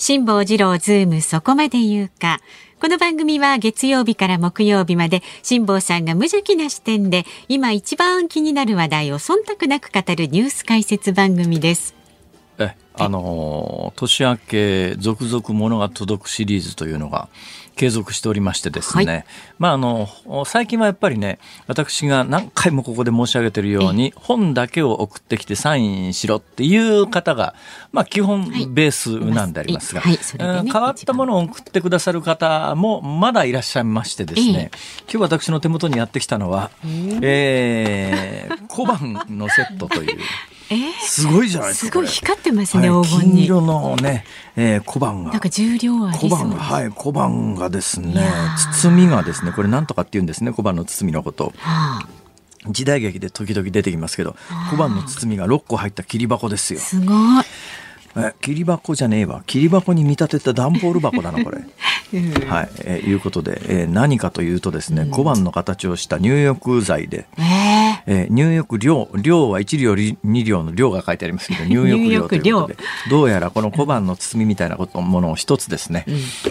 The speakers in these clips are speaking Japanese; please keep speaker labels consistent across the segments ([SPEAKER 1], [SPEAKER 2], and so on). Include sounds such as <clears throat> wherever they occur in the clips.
[SPEAKER 1] 辛坊治郎ズームそこまで言うか。この番組は月曜日から木曜日まで辛坊さんが無邪気な視点で今一番気になる話題を忖度なく語るニュース解説番組です。
[SPEAKER 2] えあの年明け続々物が届くシリーズというのが継続しておりましてですね、はい、まああの最近はやっぱりね私が何回もここで申し上げているように本だけを送ってきてサインしろっていう方がまあ基本ベースなんでありますが、はい。はい。ね、変わったものを送ってくださる方もまだいらっしゃいましてですね、今日私の手元にやってきたのは、えー、小判のセットという。えー、すごいじゃないですか。
[SPEAKER 1] すごい光ってますね、黄金に。
[SPEAKER 2] 金色のね、えー、小判が。
[SPEAKER 1] なんか重量あり
[SPEAKER 2] 小判が、はい、小判がですね、包みがですね、これなんとかって言うんですね、小判の包みのこと。はあ時代劇で時々出てきますけど小判の包みが6個入った切り箱ですよ。
[SPEAKER 1] すごい。
[SPEAKER 2] え切り箱じゃねえわ切り箱に見立てた段ボール箱だなこれ。<laughs> はい、えー、いうことで、えー、何かというとですね、小判の形をした入浴剤で、えー、えー、入浴量量は1両2両の量が書いてありますけど <laughs> 入浴量。ということでどうやらこの小判の包みみたいなことものを一つですね、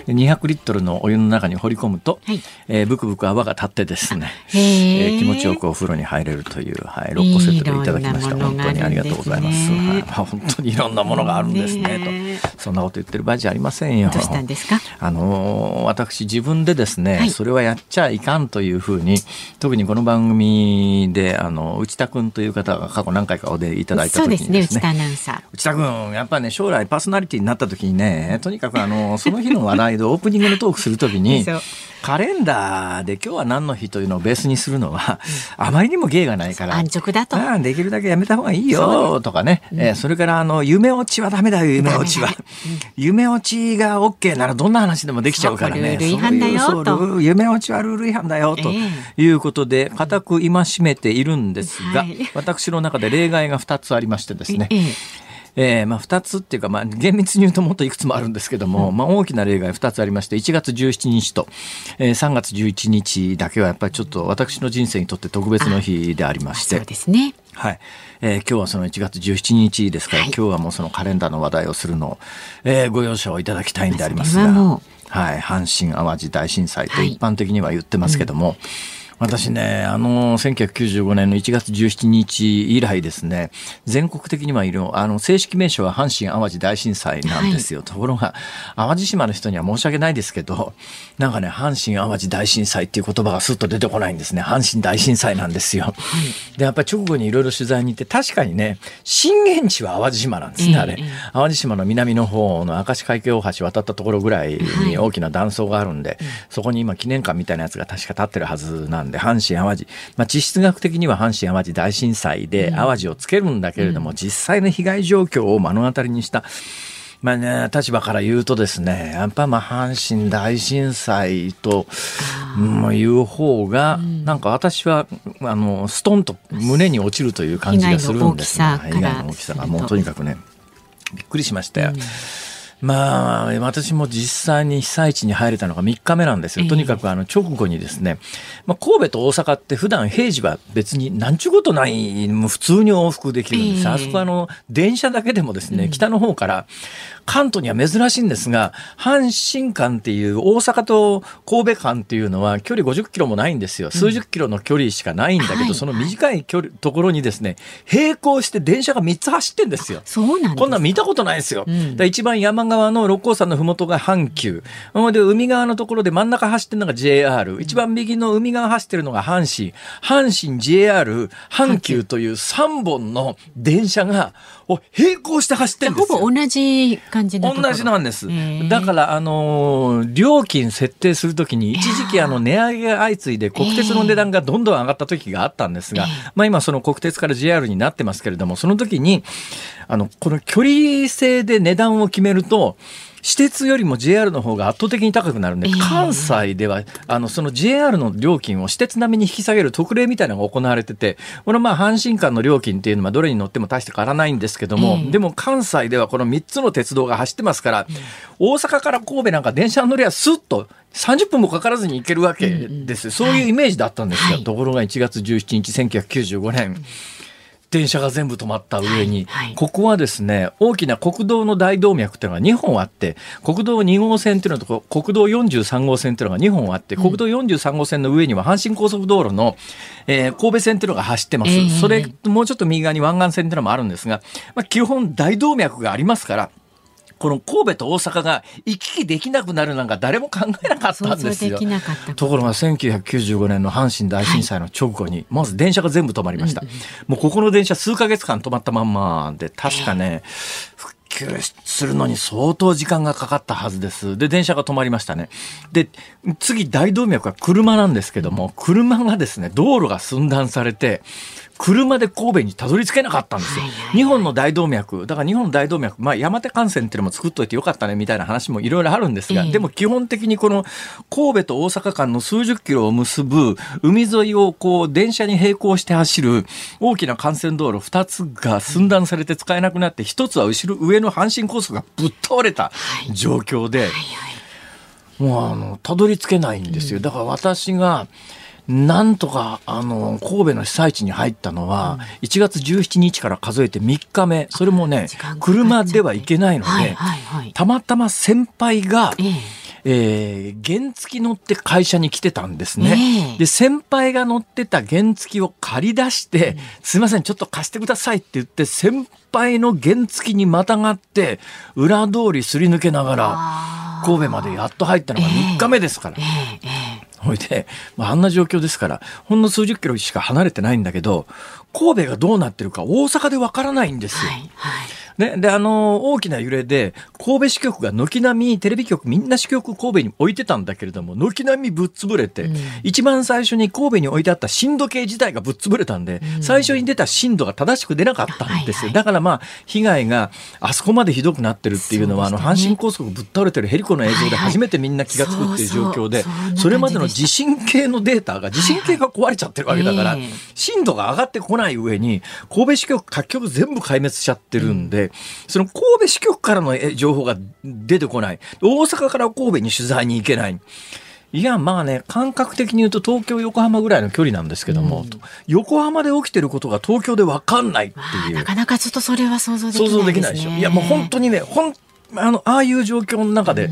[SPEAKER 2] うん、200リットルのお湯の中に掘り込むと、はい、えー、ブクブク泡が立ってですね、えー、気持ちよくお風呂に入れるという、はい、6個セットでいただきました。本当にありがとうございます、はい、本当にいろんなものがあるんですねと。そんなこと言ってる場合じゃありませんよ。
[SPEAKER 1] どうしたんですか？
[SPEAKER 2] あの私自分でですね、はい、それはやっちゃいかんというふうに特にこの番組であの内田君という方が過去何回かお出いただいた時にですね。
[SPEAKER 1] 内田アナウンサー。
[SPEAKER 2] 内田君やっぱね将来パーソナリティになった時にね <laughs> とにかくあのその日の話題でオープニングのトークする時に <laughs> カレンダーで今日は何の日というのをベースにするのは、うん、あまりにも芸がないから
[SPEAKER 1] 安直だと。
[SPEAKER 2] できるだけやめた方がいいよとかね、うん、えー、それからあの夢落ちはダメだよ夢落ちは、夢落ちが OK ならどんな話でもできちゃうからね。
[SPEAKER 1] ルール違反だよ
[SPEAKER 2] と。夢落ちはルール違反だよということで固く戒めているんですが、はい、私の中で例外が2つありましてですね、ええ。えーまあ、2つっていうか、まあ、厳密に言うともっといくつもあるんですけども、うん、まあ、大きな例外2つありまして1月17日と、えー、3月11日だけはやっぱりちょっと私の人生にとって特別の日でありまして。
[SPEAKER 1] そうですね。
[SPEAKER 2] はい、えー、今日はその1月17日ですから、はい、今日はもうそのカレンダーの話題をするのを、えー、ご容赦をいただきたいんでありますが、はい、阪神・淡路大震災と一般的には言ってますけども、はいうん私ね、あの、1995年の1月17日以来ですね、全国的にはいる、あの、正式名称は阪神淡路大震災なんですよ。はい、ところが、淡路島の人には申し訳ないですけど、なんかね、阪神淡路大震災っていう言葉がスッと出てこないんですね。阪神大震災なんですよ。はい、で、やっぱり直後にいろいろ取材に行って、確かにね、震源地は淡路島なんですね、あれ。淡路島の南の方の明石海峡大橋渡ったところぐらいに大きな断層があるんで、はい、そこに今記念館みたいなやつが確か立ってるはずなんで、阪神・淡路、まあ、地質学的には阪神・淡路大震災で淡路をつけるんだけれども、うん、実際の被害状況を目の当たりにした、まあね、立場から言うとですね、やっぱまあ阪神大震災と、うん、いう方が、なんか私は、あの、ストンと胸に落ちるという感じがするんですが、被害の大きさが。もうとにかくね、びっくりしましたよ。うんまあ、私も実際に被災地に入れたのが3日目なんですよ。とにかくあの直後にですね、まあ、神戸と大阪って普段平時は別になんちゅうことない、もう普通に往復できるんです。あそこあの、電車だけでもですね、北の方から関東には珍しいんですが、阪神間っていう大阪と神戸間っていうのは距離50キロもないんですよ。数十キロの距離しかないんだけど、その短い距離、ところにですね、並行して電車が3つ走ってんですよ。
[SPEAKER 1] そうなん
[SPEAKER 2] こんなん見たことないですよ。うん、一番山側の六甲山のふもとが阪急。で、海側のところで真ん中走ってるのが JR。一番右の海側走ってるのが阪神。阪神 JR、阪急という3本の電車が並行して走ってるんです
[SPEAKER 1] よ。ほぼ同じ感じ
[SPEAKER 2] 同じなんです。だから、あのー、料金設定するときに一時期あの値上げが相次いで国鉄の値段がどんどん上がった時があったんですが、まあ今その国鉄から JR になってますけれども、その時に、あの、この距離制で値段を決めると、と、私鉄よりも JR の方が圧倒的に高くなるんで、関西では、あの、その JR の料金を私鉄並みに引き下げる特例みたいなのが行われてて、このまあ、阪神間の料金っていうのはどれに乗っても大して変わらないんですけども、でも関西ではこの3つの鉄道が走ってますから、大阪から神戸なんか電車乗りゃスッと30分もかからずに行けるわけです。そういうイメージだったんですよ。ところが1月17日、1995年。電車が全部止まった上に、はいはい、ここはですね大きな国道の大動脈っていうのが2本あって国道2号線っていうのと国道43号線っていうのが2本あって、うん、国道43号線の上には阪神高速道路の、えー、神戸線っていうのが走ってます、えー、それもうちょっと右側に湾岸線っていうのもあるんですが、まあ、基本大動脈がありますからこの神戸と大阪が行き来できなくなるなんか誰も考えなかったんですよ。ところが1995年の阪神大震災の直後に、まず電車が全部止まりました。もうここの電車数ヶ月間止まったまんまで、確かね、復旧するのに相当時間がかかったはずです。で、電車が止まりましたね。で、次大動脈は車なんですけども、車がですね、道路が寸断されて、車で神戸にたどり着けなかったんですよ。日本の大動脈、だから日本の大動脈、まあ山手幹線っていうのも作っといてよかったねみたいな話もいろいろあるんですが、でも基本的にこの神戸と大阪間の数十キロを結ぶ海沿いをこう電車に並行して走る大きな幹線道路2つが寸断されて使えなくなって、1つは後ろ上の阪神高速がぶっ倒れた状況で、もうあの、たどり着けないんですよ。だから私が、なんとかあの神戸の被災地に入ったのは、1月17日から数えて3日目。それもね車では行けないので、たまたま先輩が、ええ。ー、原付乗って会社に来てたんですね。で、先輩が乗ってた原付を借り出して、すいません、ちょっと貸してくださいって言って、先輩の原付にまたがって、裏通りすり抜けながら、神戸までやっと入ったのが3日目ですから。えーえーほいで、まあ、あんな状況ですから、ほんの数十キロしか離れてないんだけど、神戸がどうなってるか大阪でわからないんですよ。はいはいね、で、あの、大きな揺れで、神戸支局が軒並み、テレビ局みんな支局神戸に置いてたんだけれども、軒並みぶっ潰れて、うん、一番最初に神戸に置いてあった震度計自体がぶっ潰れたんで、うん、最初に出た震度が正しく出なかったんですよ。はいはい、だからまあ、被害があそこまでひどくなってるっていうのは、ね、あの、阪神高速ぶっ倒れてるヘリコの映像で初めてみんな気が付くっていう状況で、それまでの地震計のデータが、地震計が壊れちゃってるわけだから、震度が上がってこない上に、神戸支局各局全部壊滅しちゃってるんで、その神戸支局からの情報が出てこない。大阪から神戸に取材に行けない。いや、まあね、感覚的に言うと東京、横浜ぐらいの距離なんですけども、うん、横浜で起きてることが東京で分かんないっていう。
[SPEAKER 1] なかなかちょっとそれは想像できない、
[SPEAKER 2] ね、想像できないでしょ。いや、もう本当にね、ほん、あの、ああいう状況の中で、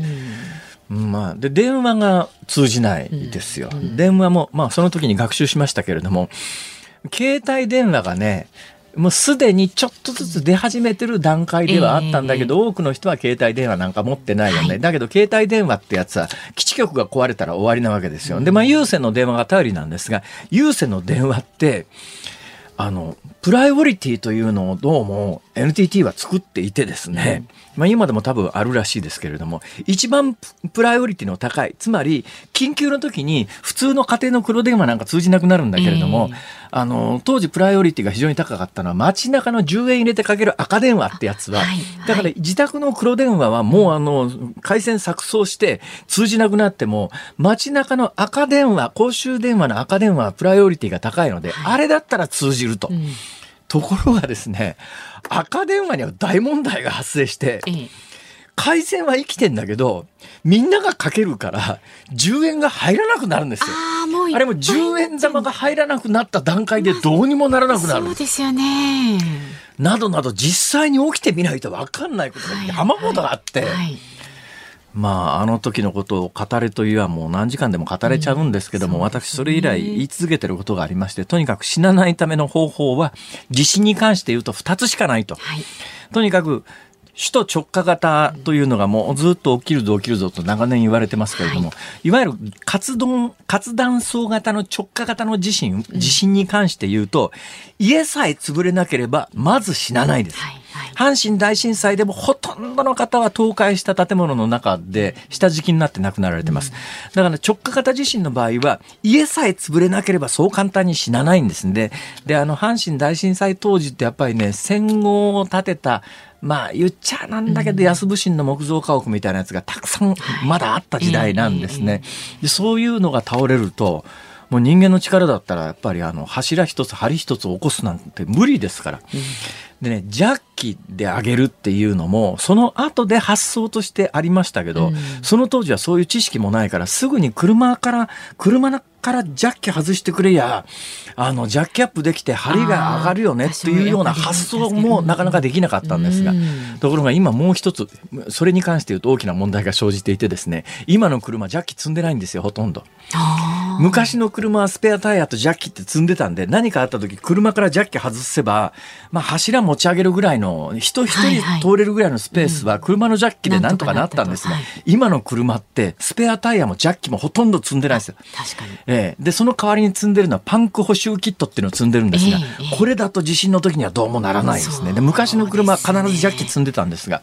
[SPEAKER 2] うん、まあ、で、電話が通じないですよ。うん、電話も、まあ、その時に学習しましたけれども、携帯電話がね、もうすでにちょっとずつ出始めてる段階ではあったんだけど、えー、多くの人は携帯電話なんか持ってないよね、はい、だけど携帯電話ってやつは基地局が壊れたら終わりなわけですよ。でまあ有線の電話が頼りなんですが有線の電話ってあのプライオリティというのをどうも NTT は作っていてですね、まあ、今でも多分あるらしいですけれども一番プライオリティの高いつまり緊急の時に普通の家庭の黒電話なんか通じなくなるんだけれども、えー、あの当時プライオリティが非常に高かったのは街中の10円入れてかける赤電話ってやつは、だから自宅の黒電話はもうあの回線錯綜して通じなくなっても街中の赤電話公衆電話の赤電話はプライオリティが高いので、はい、あれだったら通じると。うんところがですね赤電話には大問題が発生して、回線は生きてんだけどみんながかけるから10円が入らなくなるんですよ。ああれも10円玉が入らなくなった段階でどうにもならなくなる。
[SPEAKER 1] そうですよね。
[SPEAKER 2] などなど実際に起きてみないと分かんないことが山ほどあって。はいはいまあ、あの時のことを語れというはもう何時間でも語れちゃうんですけども、うんね、私それ以来言い続けてることがありまして、とにかく死なないための方法は、地震に関して言うと2つしかないと。はい、とにかく、首都直下型というのがもうずっと起きるぞ起きるぞと長年言われてますけれども、はい、いわゆる活動、活断層型の直下型の地震、地震に関して言うと、家さえ潰れなければまず死なないです。はい阪神大震災でもほとんどの方は倒壊した建物の中で下敷きになって亡くなられてます。だから直下型地震の場合は家さえ潰れなければそう簡単に死なないんですんで、で、あの阪神大震災当時ってやっぱりね、戦後を建てたまあ言っちゃなんだけど安部神の木造家屋みたいなやつがたくさんまだあった時代なんですね。でそういうのが倒れるともう人間の力だったらやっぱりあの柱一つ梁一つ起こすなんて無理ですから。でね、ジャッキで上げるっていうのも、その後で発想としてありましたけど、うん、その当時はそういう知識もないから、すぐに車から、車からジャッキ外してくれや、あの、ジャッキアップできて針が上がるよねっていうような発想もなかなかできなかったんですが、ところが今もう一つ、それに関して言うと大きな問題が生じていてですね、今の車ジャッキ積んでないんですよ、ほとんど。昔の車はスペアタイヤとジャッキって積んでたんで、何かあった時車からジャッキ外せば、まあ柱持ち上げるぐらいの、人一人通れるぐらいのスペースは車のジャッキでなんとかなったんですが、今の車ってスペアタイヤもジャッキもほとんど積んでないですよ。
[SPEAKER 1] 確かに。
[SPEAKER 2] ええ。ー、で、その代わりに積んでるのはパンク補修キットっていうのを積んでるんですが、えー、これだと地震の時にはどうもならないですね。で昔の車は必ずジャッキ積んでたんですが、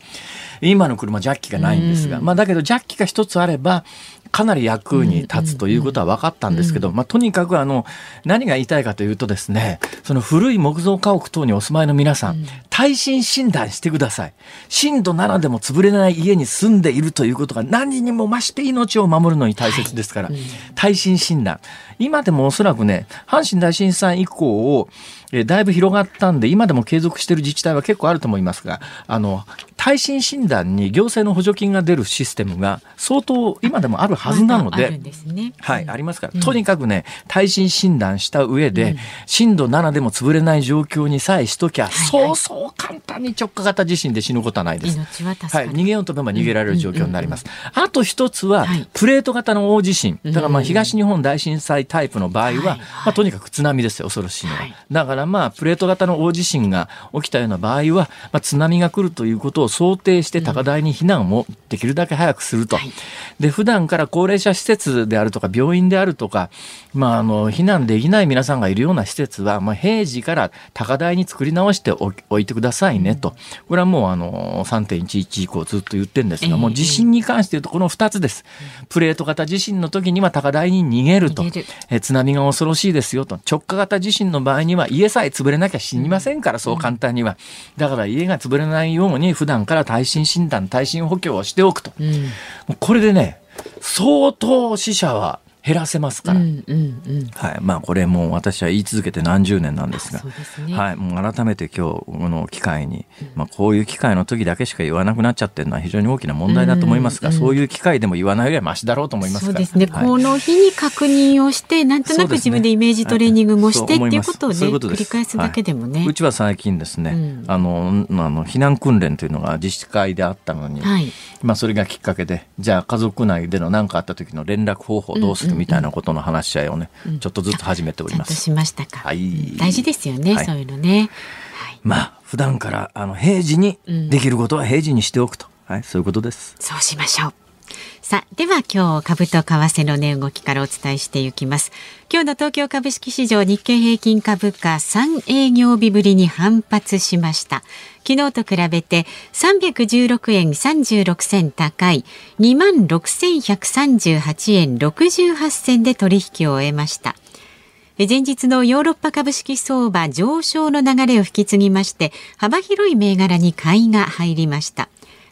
[SPEAKER 2] 今の車ジャッキがないんですが、まあだけどジャッキが一つあれば、かなり役に立つということは分かったんですけど、まあ、とにかくあの何が言いたいかというとですねその古い木造家屋等にお住まいの皆さん、耐震診断してください。震度7でも潰れない家に住んでいるということが何にも増して命を守るのに大切ですから、耐震診断。今でもおそらくね阪神大震災以降をえだいぶ広がったんで、今でも継続している自治体は結構あると思いますが、あの、耐震診断に行政の補助金が出るシステムが相当今でもあるはずなので、
[SPEAKER 1] ね、
[SPEAKER 2] はい、ありますから、とにかくね、耐震診断した上で、うん、震度7でも潰れない状況にさえしときゃ、そうそう簡単に直下型地震で死ぬことはないです。
[SPEAKER 1] 命はは
[SPEAKER 2] い、逃げようと思えば逃げられる状況になります。あと一つは、プレート型の大地震。だからまあ東日本大震災タイプの場合は、まあ、とにかく津波ですよ、恐ろしいのは。だからまあ、プレート型の大地震が起きたような場合は、まあ、津波が来るということを想定して高台に避難をできるだけ早くすると。で、普段から高齢者施設であるとか、病院であるとか、まあ、あの、避難できない皆さんがいるような施設は、まあ、平時から高台に作り直しておいてくださいねと。これはもう、あの、3.11以降ずっと言ってるんですが、もう地震に関して言うとこの2つです。プレート型地震の時には高台に逃げると。え津波が恐ろしいですよと。直下型地震の場合には家さえ潰れなきゃ死にませんから、そう簡単には。だから家が潰れないように普段から耐震診断、耐震補強をしておくと。これでね、相当死者は減らせますから、うんうんうん、はい。まあ、これもう私は言い続けて何十年なんですが、ね、はい、もう改めて今日この機会に、まあ、こういう機会の時だけしか言わなくなっちゃってるのは非常に大きな問題だと思いますが、うんうん、そういう機会でも言わないよりはましだろうと思いますそうです
[SPEAKER 1] ね、はい、この日に確認をしてなんとなく自分でイメージトレーニングもして、ねっていうことをね繰り返すだけでもね、
[SPEAKER 2] はい、うちは最近ですね、うん、あのあの避難訓練というのが自治会であったのに、はい、まあ、それがきっかけでじゃあ家族内での何かあった時の連絡方法どうするみたいなことの話話し合いをね、うん、ちょっとずつ始めております。
[SPEAKER 1] しましたか。はい。大事ですよね、はい、そういうのね。
[SPEAKER 2] はい、まあ普段からあの平時にできることは平時にしておくと、はい、そういうことです。
[SPEAKER 1] そうしましょう。さあ、では今日株と為替の値動きからお伝えしていきます。今日の東京株式市場日経平均株価3営業日ぶりに反発しました。昨日と比べて316円36銭高い26,138円68銭で取引を終えました。前日のヨーロッパ株式相場上昇の流れを引き継ぎまして幅広い銘柄に買いが入りました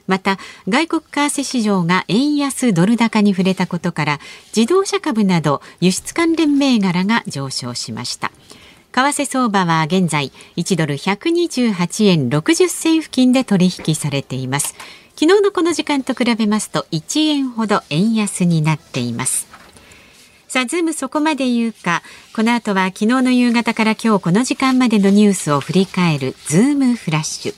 [SPEAKER 1] また外国為替市場が円安ドル高に触れたことから自動車株など輸出関連銘柄が上昇しました為替相場は現在1ドル128円60銭付近で取引されています昨日のこの時間と比べますと1円ほど円安になっていますさあ、ズームそこまで言うか。この後は昨日の夕方から今日この時間までのニュースを振り返るズームフラッシュ。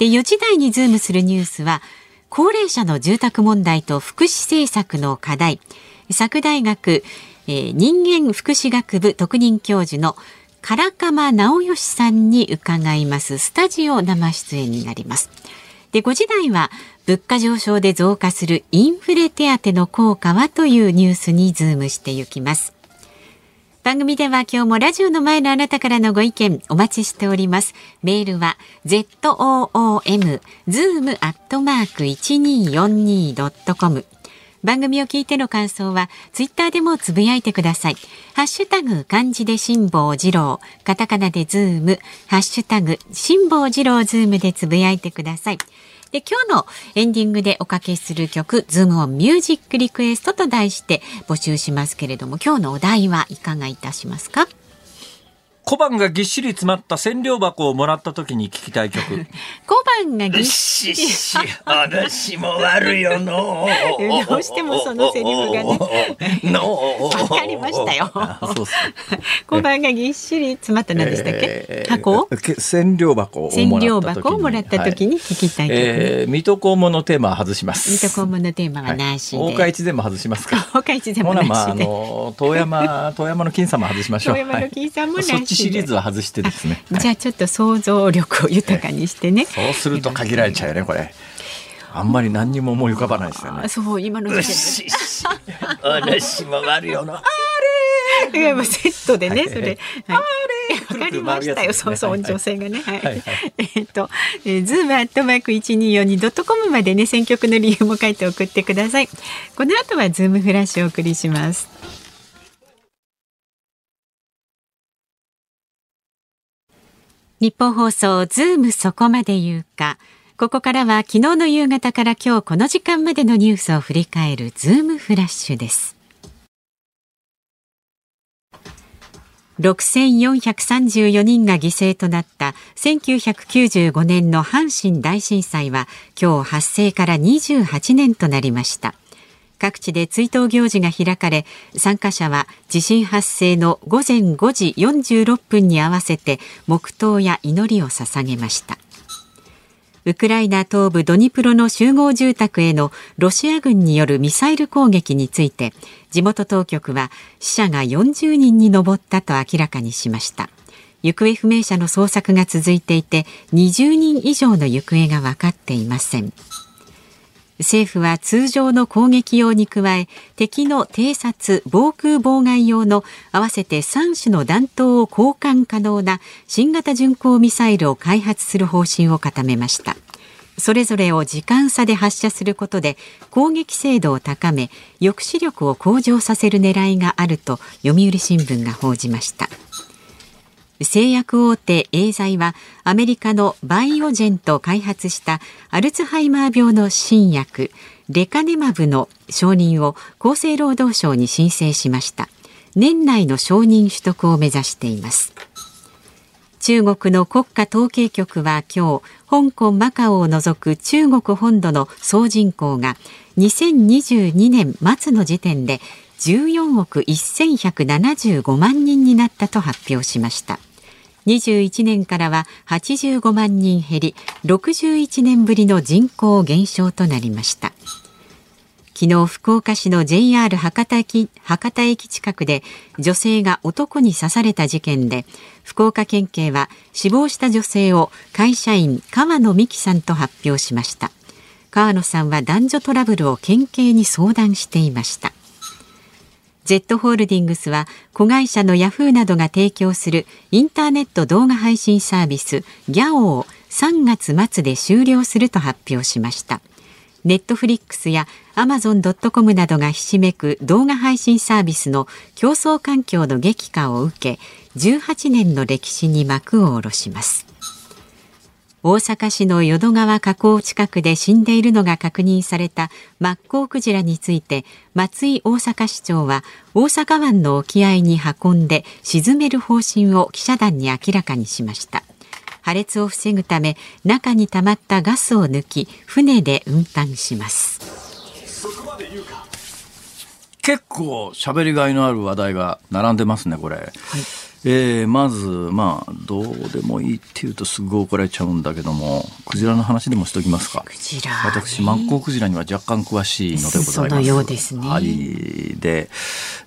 [SPEAKER 1] で、4時台にズームするニュースは、高齢者の住宅問題と福祉政策の課題、佐久大学、えー、人間福祉学部特任教授の唐鎌直義さんに伺いますスタジオ生出演になります。で、5時台は物価上昇で増加するインフレ手当の効果はというニュースにズームしていきます。番組では今日もラジオの前のあなたからのご意見お待ちしております。メールは zoom zoom アットマーク 1242.com 番組を聞いての感想はツイッターでもつぶやいてください。ハッシュタグ漢字で辛坊治郎、カタカナでズーム、ハッシュタグ辛坊治郎ズームでつぶやいてください。で、今日のエンディングでおかけする曲、ズームオンミュージックリクエストと題して募集しますけれども、今日のお題はいかがいたしますか？
[SPEAKER 2] 小判がぎっしり詰まった千両箱をもらった時に聞きたい曲。<laughs>
[SPEAKER 1] 小判がぎっしり。<laughs>
[SPEAKER 2] し話も悪いよの。<laughs>
[SPEAKER 1] どうしてもそのセリフがね。の。わかりましたよ。小判がぎっしり詰まった何でしたっけ、えー、箱
[SPEAKER 2] 千両箱を
[SPEAKER 1] 千両箱をもらった時に聞きたい曲、ね、
[SPEAKER 2] えー、水戸黄門のテーマは外します。
[SPEAKER 1] 水戸黄門のテーマはなしで。
[SPEAKER 2] 大岡一でも外しますか。
[SPEAKER 1] 大岡一でもなしで。まあ、あ
[SPEAKER 2] の、遠山、遠山の金さんも外しましょう。
[SPEAKER 1] 遠山の金さんもなし
[SPEAKER 2] シリーズは外してですね。
[SPEAKER 1] じゃあちょっと想像力を豊かにしてね。<laughs>
[SPEAKER 2] そうすると限られちゃうよねこれ。あんまり何にも思い浮かばないですよね。
[SPEAKER 1] そう今の
[SPEAKER 2] 時点で。話もあるよな。あ
[SPEAKER 1] れ。いやセットでね、それ。あれ。わかりましたよ。そうそう、女性がね。はい。えっと、ズームアットマーク一二四二ドットコムまでね、選曲の理由も書いて送ってください。この後はズームフラッシュをお送りします。ニッポン放送ズームそこまで言うか。ここからは昨日の夕方から今日この時間までのニュースを振り返るズームフラッシュです。6434人が犠牲となった1995年の阪神大震災は今日発生から28年となりました。各地で追悼行事が開かれ参加者は地震発生の午前5時46分に合わせて黙祷や祈りを捧げました。ウクライナ東部ドニプロの集合住宅へのロシア軍によるミサイル攻撃について地元当局は死者が40人に上ったと明らかにしました。行方不明者の捜索が続いていて20人以上の行方が分かっていません。政府は通常の攻撃用に加え敵の偵察防空妨害用の合わせて3種の弾頭を交換可能な新型巡航ミサイルを開発する方針を固めました。それぞれを時間差で発射することで攻撃精度を高め抑止力を向上させる狙いがあると読売新聞が報じました。製薬大手エーザイはアメリカのバイオジェンと開発したアルツハイマー病の新薬レカネマブの承認を厚生労働省に申請しました。年内の承認取得を目指しています。中国の国家統計局は今日香港マカオを除く中国本土の総人口が2022年末の時点で14億1175万人になったと発表しました。21年からは85万人減り61年ぶりの人口減少となりました。昨日福岡市の JR 博多駅博多駅近くで女性が男に刺された事件で福岡県警は死亡した女性を会社員川野美樹さんと発表しました。川野さんは男女トラブルを県警に相談していました。Z ホールディングスは子会社のヤフーなどが提供するインターネット動画配信サービスギャオを3月末で終了すると発表しました。ネットフリックスやアマゾン・ドット・コムなどがひしめく動画配信サービスの競争環境の激化を受け18年の歴史に幕を下ろします。大阪市の淀川河口近くで死んでいるのが確認されたマッコウクジラについて松井大阪市長は大阪湾の沖合に運んで沈める方針を記者団に明らかにしました。破裂を防ぐため中に溜まったガスを抜き船で運搬します。
[SPEAKER 2] 結構喋りがいのある話題が並んでますねこれ、はいえー、まず、まあ、どうでもいいっていうとすぐ怒られちゃうんだけども、クジラの話でもしときますか。
[SPEAKER 1] クジラ、
[SPEAKER 2] 私、マッコウクジラには若干詳しいのでございます。そ
[SPEAKER 1] のようですね。
[SPEAKER 2] はい。で、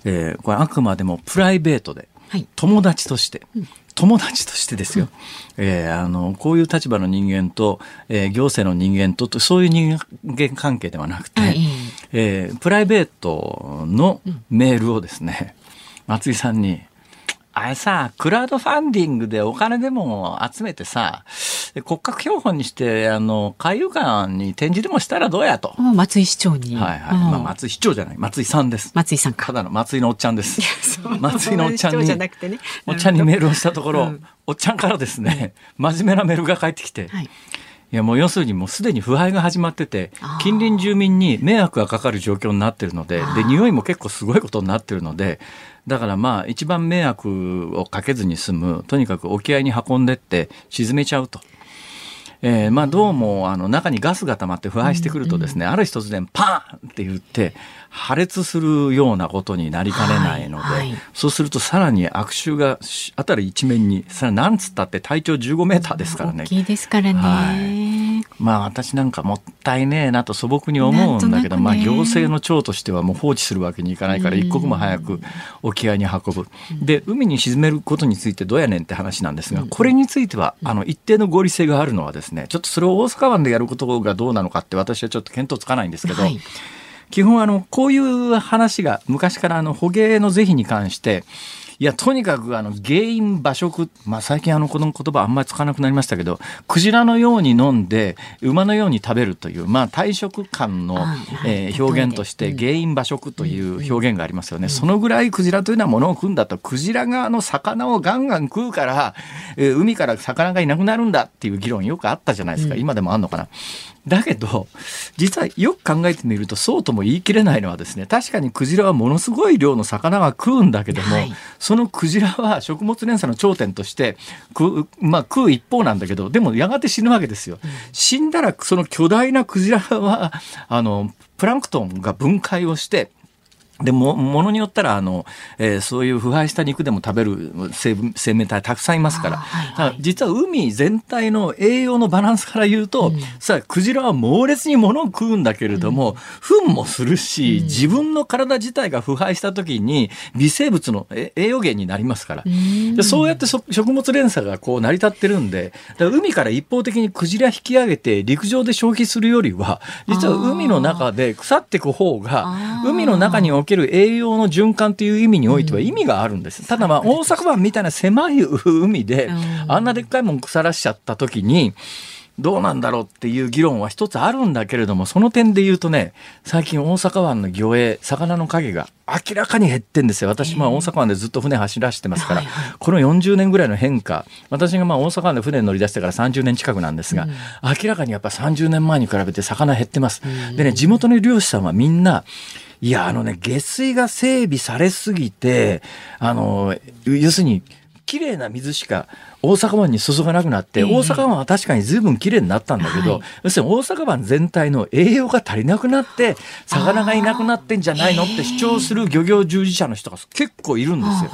[SPEAKER 2] えー、これあくまでもプライベートで、はい、友達として、うん友達としてですよ、うん、えー、あのこういう立場の人間と、えー、行政の人間とそういう人間関係ではなくて、はい、えー、プライベートのメールをですね、松井さんにあれさ、クラウドファンディングでお金でも集めてさ、骨格標本にして、あの、海遊館に展示でもしたらどうやと。
[SPEAKER 1] 松井市長に。
[SPEAKER 2] はいはい。まあ、松井市長じゃない、松井さんです。
[SPEAKER 1] 松井さんか。
[SPEAKER 2] ただの松井のおっちゃんです。松井のおっちゃんに、
[SPEAKER 1] ね、
[SPEAKER 2] おっちゃんにメールをしたところ、うん、おっちゃんからですね、真面目なメールが返ってきて、はいいやもう要するにもうすでに腐敗が始まってて近隣住民に迷惑がかかる状況になってるのでで匂いも結構すごいことになってるのでだからまあ一番迷惑をかけずに済むとにかく沖合に運んでって沈めちゃうと。えー、まあどうもあの中にガスが溜まって腐敗してくるとですね、ある日突然パーンって言って破裂するようなことになりかねないので、はいはい、そうするとさらに悪臭が辺り一面にさらなんつったって体長15メーターですからね。
[SPEAKER 1] 大きいですからね。はい
[SPEAKER 2] まあ私なんかもったいねえなと素朴に思うんだけど、まあ行政の長としてはもう放置するわけにいかないから一刻も早く沖合に運ぶ。で海に沈めることについてどうやねんって話なんですがこれについてはあの一定の合理性があるのはですねちょっとそれを大阪湾でやることがどうなのかって私はちょっと見当つかないんですけど。はい基本あのこういう話が昔からあの捕鯨の是非に関していや、とにかくあの原因馬食、まあ、最近あのこの言葉あんまり使わなくなりましたけど、クジラのように飲んで、馬のように食べるという、まあ、体食感の、えー、表現として、原因馬食という表現がありますよね。そのぐらいクジラというのはものを食うんだと、クジラがあの魚をガンガン食うから、えー、海から魚がいなくなるんだっていう議論よくあったじゃないですか。今でもあんのかな。だけど実はよく考えてみるとそうとも言い切れないのはですね確かにクジラはものすごい量の魚が食うんだけども、はい、そのクジラは食物連鎖の頂点として食,、まあ、食う一方なんだけどでもやがて死ぬわけですよ。死んだらその巨大なクジラはあのプランクトンが分解をしてでも、ものによったら、あの、えー、そういう腐敗した肉でも食べる生生命体たくさんいますから、はいはい、実は海全体の栄養のバランスから言うと、うん、さあ、クジラは猛烈に物を食うんだけれども、うん、糞もするし、うん、自分の体自体が腐敗した時に微生物の栄養源になりますから、でそうやって食物連鎖がこう成り立ってるんで、海から一方的にクジラ引き上げて陸上で消費するよりは、実は海の中で腐っていく方が、海の中における栄養の循環という意味においては意味があるんです。ただまあ大阪湾みたいな狭い海であんなでっかいもん腐らしちゃった時にどうなんだろうっていう議論は一つあるんだけれどもその点で言うとね最近大阪湾の魚影魚の影が明らかに減ってんですよ。私まあ大阪湾でずっと船走らせてますから、この40年ぐらいの変化私がまあ大阪湾で船に乗り出してから30年近くなんですが、明らかにやっぱ30年前に比べて魚減ってます。でね地元の漁師さんはみんないや、あのね、下水が整備されすぎて、あの、要するに、綺麗な水しか大阪湾に注がなくなって、大阪湾は確かに随分綺麗になったんだけど、要するに大阪湾全体の栄養が足りなくなって、魚がいなくなってんじゃないのって主張する漁業従事者の人が結構いるんですよ。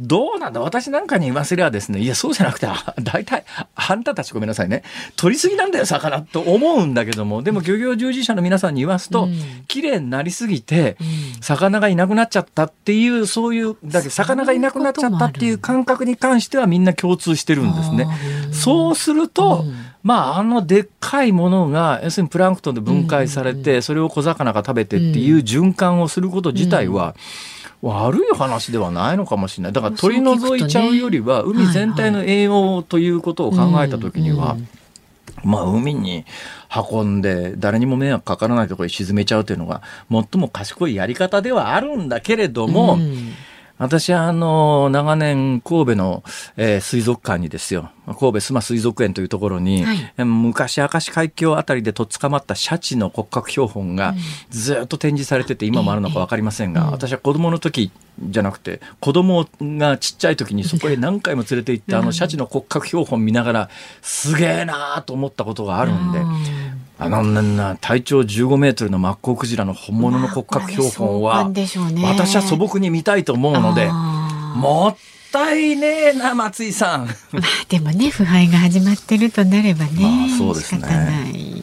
[SPEAKER 2] どうなんだ？私なんかに言わせればですね、いや、そうじゃなくて、大体、あんたたちごめんなさいね、取りすぎなんだよ、魚。と思うんだけども、でも漁業従事者の皆さんに言わすと、うん、綺麗になりすぎて、魚がいなくなっちゃったっていう、そういう、だけど魚がいなくなっちゃったっていう感覚に関してはみんな共通してるんですね。そうすると、うん。まあ、あのでっかいものが、要するにプランクトンで分解されて、それを小魚が食べてっていう循環をすること自体は、悪い話ではないのかもしれない。だから取り除いちゃうよりは、海全体の栄養ということを考えた時には、まあ、海に運んで誰にも迷惑かからないところに沈めちゃうというのが最も賢いやり方ではあるんだけれども、私はあの長年神戸の、えー、水族館にですよ神戸須磨水族園というところに、はい、昔明石海峡あたりでとっ捕まったシャチの骨格標本がずっと展示されてて今もあるのか分かりませんが、私は子供の時じゃなくて子供がちっちゃい時にそこへ何回も連れて行ってあのシャチの骨格標本見ながらすげえなーと思ったことがあるんで。あのな体長15メートルのマッコウクジラの本物の骨格標本は、私は素朴に見たいと思うのでもったいねえな松井さん。<laughs>
[SPEAKER 1] まあでもね腐敗が始まってるとなればね。
[SPEAKER 2] まあそうですね。はい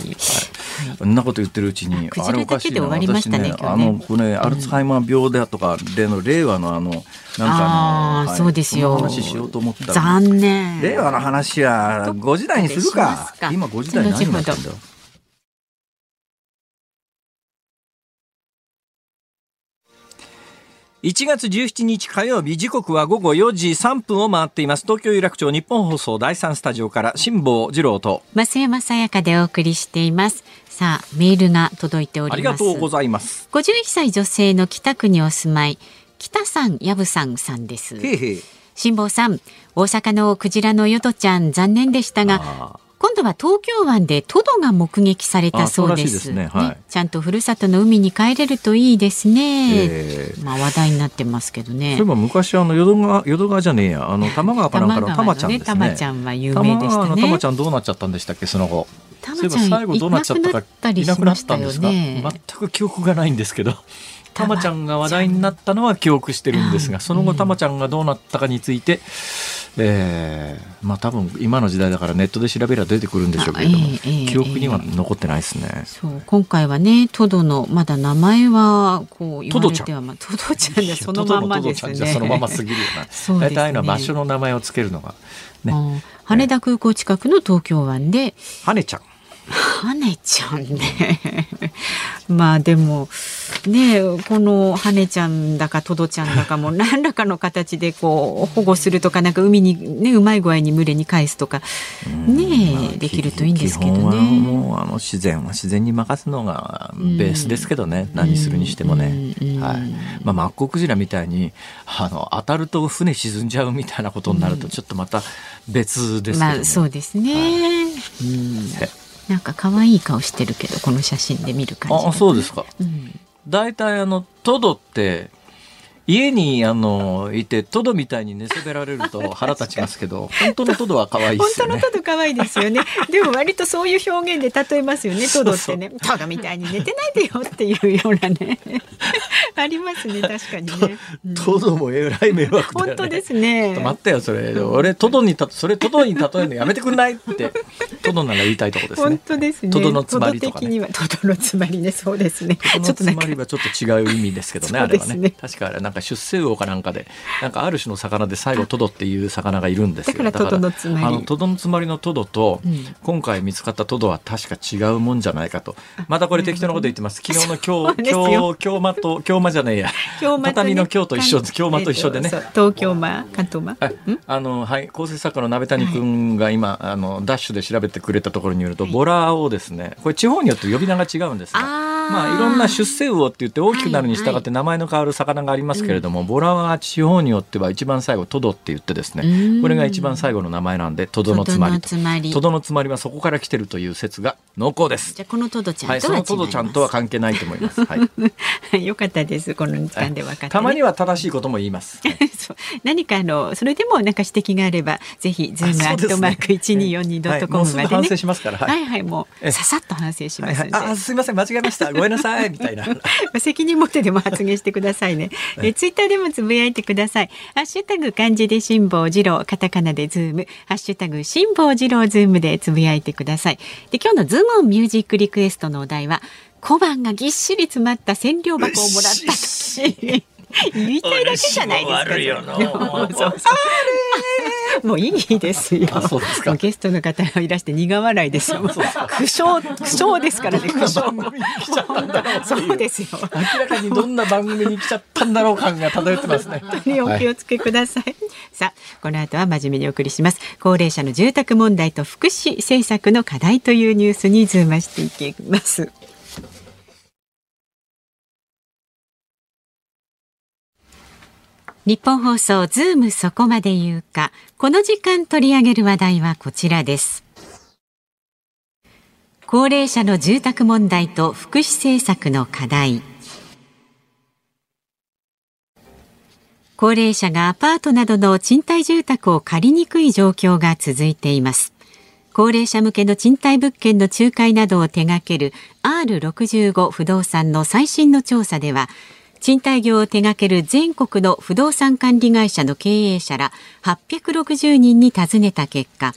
[SPEAKER 2] そんなこと言ってるうちに、あれおかしいな、私ね、あの、これ、アルツハイマー病でとか、例の令和のあの、なんか
[SPEAKER 1] あの、そうですよ。
[SPEAKER 2] 話しようと思った
[SPEAKER 1] 残念。
[SPEAKER 2] 令和の話は5時台にするか。今5時台何になってんだ1月17日火曜日時刻は午後4時3分を回っています。東京有楽町日本放送第3スタジオから辛坊治郎と。
[SPEAKER 1] 増山さやかでお送りしています。さあメールが届いております。
[SPEAKER 2] ありがとうございます。
[SPEAKER 1] 51歳女性の北区にお住まい北さんやぶさんさんです。辛坊さん大阪のクジラのヨドちゃん残念でしたが今度は東京湾でトドが目撃されたそうです。ねはいね、ちゃんとふるさとの海に帰れるといいですね。えー、まあ話題になってますけどね。
[SPEAKER 2] そういえば昔あの淀川淀川じゃねえやあの玉川かなんかの玉ちゃんですね。
[SPEAKER 1] 玉ちゃんは有名でした
[SPEAKER 2] ね。玉ちゃんどうなっちゃったんでしたっけその後。
[SPEAKER 1] 玉ちゃん最後どうなっちゃったかいなくなったんですか？全
[SPEAKER 2] く記憶がないんですけど。たまちゃんが話題になったのは記憶してるんですが、その後たまちゃんがどうなったかについて、えー、まあ多分今の時代だからネットで調べれば出てくるんでしょうけれども、えーえー、記憶には残ってないですね。
[SPEAKER 1] そう今回はねトドのまだ名前はこう言われてはまあトドちゃんでそのままですね。
[SPEAKER 2] そのまますぎるよ <laughs> うですね。大体の場所の名前をつけるのがね。
[SPEAKER 1] 羽田空港近くの東京湾で。
[SPEAKER 2] 羽ちゃん。
[SPEAKER 1] 羽ちゃんねまあでもねこの羽ちゃんだかトドちゃんだかも <laughs> 何らかの形でこう保護するとかなんか海にねうまい具合に群れに返すとかね、まあ、できるといいんですけどね。
[SPEAKER 2] もうあの自然は自然に任すのがベースですけどね、うん、何するにしてもね。うん、はい。まあマッコウクジラみたいにあの当たると船沈んじゃうみたいなことになるとちょっとまた別ですけどね。まあ
[SPEAKER 1] そうですね。はい、うんなんか可愛い顔してるけどこの写真で見る感じ、
[SPEAKER 2] ね、あそうですか、うん、だいたいあのトドって家にあのいてトドみたいに寝そべられると腹立ちますけど <laughs> 本当のトドは可愛いですよね。
[SPEAKER 1] 本当のトド可愛いですよね。<laughs> でも割とそういう表現で例えますよねトドってね。トドみたいに寝てないでよっていうようなね。<laughs> ありますね確かにね、
[SPEAKER 2] トドもえらい迷惑
[SPEAKER 1] ね。本当ですね。
[SPEAKER 2] 待ってよそれ。俺トドにたそれトドに例えるのやめてくんないってトドなら言いたいとこですね。
[SPEAKER 1] 本当ですね。
[SPEAKER 2] トドのつまりとか、
[SPEAKER 1] ね、トドのつまりねそうですね。
[SPEAKER 2] トドのつまりはちょっと違う意味ですけどねあれはね。確かあれなんか出世魚かなんかでなんかある種の魚で最後トドっていう魚がいるんですよ。
[SPEAKER 1] だからトドのつまり。あ
[SPEAKER 2] のトドのつまりのトドと、うん、今回見つかったトドは確か違うもんじゃないかと。またこれ適当なこと言ってます。昨日の今日今日京間と京間じゃねえや。畳の京と一緒京間と一緒でね、
[SPEAKER 1] 東京間関東間、
[SPEAKER 2] はい、あのはい。構成作家の鍋谷君が今、あのダッシュで調べてくれたところによると、ボラをですねこれ地方によって呼び名が違うんですがまあ、いろんな出世魚って言って大きくなるに従って名前の変わる魚がありますけれども、ボラは地方によっては一番最後トドって言ってですねこれが一番最後の名前なんでトドのつまりトドのつまり。はそこから来てるという説が濃厚です。
[SPEAKER 1] じゃこのトドちゃん
[SPEAKER 2] はい、そのトドちゃんとは関係ないと思います。は
[SPEAKER 1] い、<laughs> よかったです。この時間で分かって、ね、<laughs>
[SPEAKER 2] たまには正しいことも言います。<laughs> はい、
[SPEAKER 1] 何かあのそれでもなんか指摘があればぜひズームアットマーク一二四二ドットコムまでね。
[SPEAKER 2] 反省しますから。
[SPEAKER 1] はい、はい。もうささっと反省します
[SPEAKER 2] あすみません。間違えました。ごめんなさい。みたいな。
[SPEAKER 1] 責任持ってでも発言してくださいね。えツイッターでもつぶやいてください。ハッシュタグ漢字で辛坊治郎、カタカナでズーム、ハッシュタグ辛坊治郎ズームでつぶやいてください。で今日のズームオンミュージックリクエストのお題は小判がぎっしり詰まった千両箱をもらった時。<laughs> 言いたいだけじゃないですか。そうそう <laughs> もういいですよ。<laughs> ゲストの方がいらして苦笑いですよ。<laughs> 苦笑苦笑ですからね。苦笑。そうですよ。
[SPEAKER 2] 明らかにどんな番組に来ちゃったんだろう感が漂ってますね。
[SPEAKER 1] 本当にお気をつけください。はい、さあこの後は真面目にお送りします。高齢者の住宅問題と福祉政策の課題というニュースにズームしていきます。ニッポン放送ズームそこまで言うか。この時間取り上げる話題はこちらです。高齢者の住宅問題と福祉政策の課題。高齢者がアパートなどの賃貸住宅を借りにくい状況が続いています。高齢者向けの賃貸物件の仲介などを手掛ける R65 不動産の最新の調査では賃貸業を手掛ける全国の不動産管理会社の経営者ら860人に尋ねた結果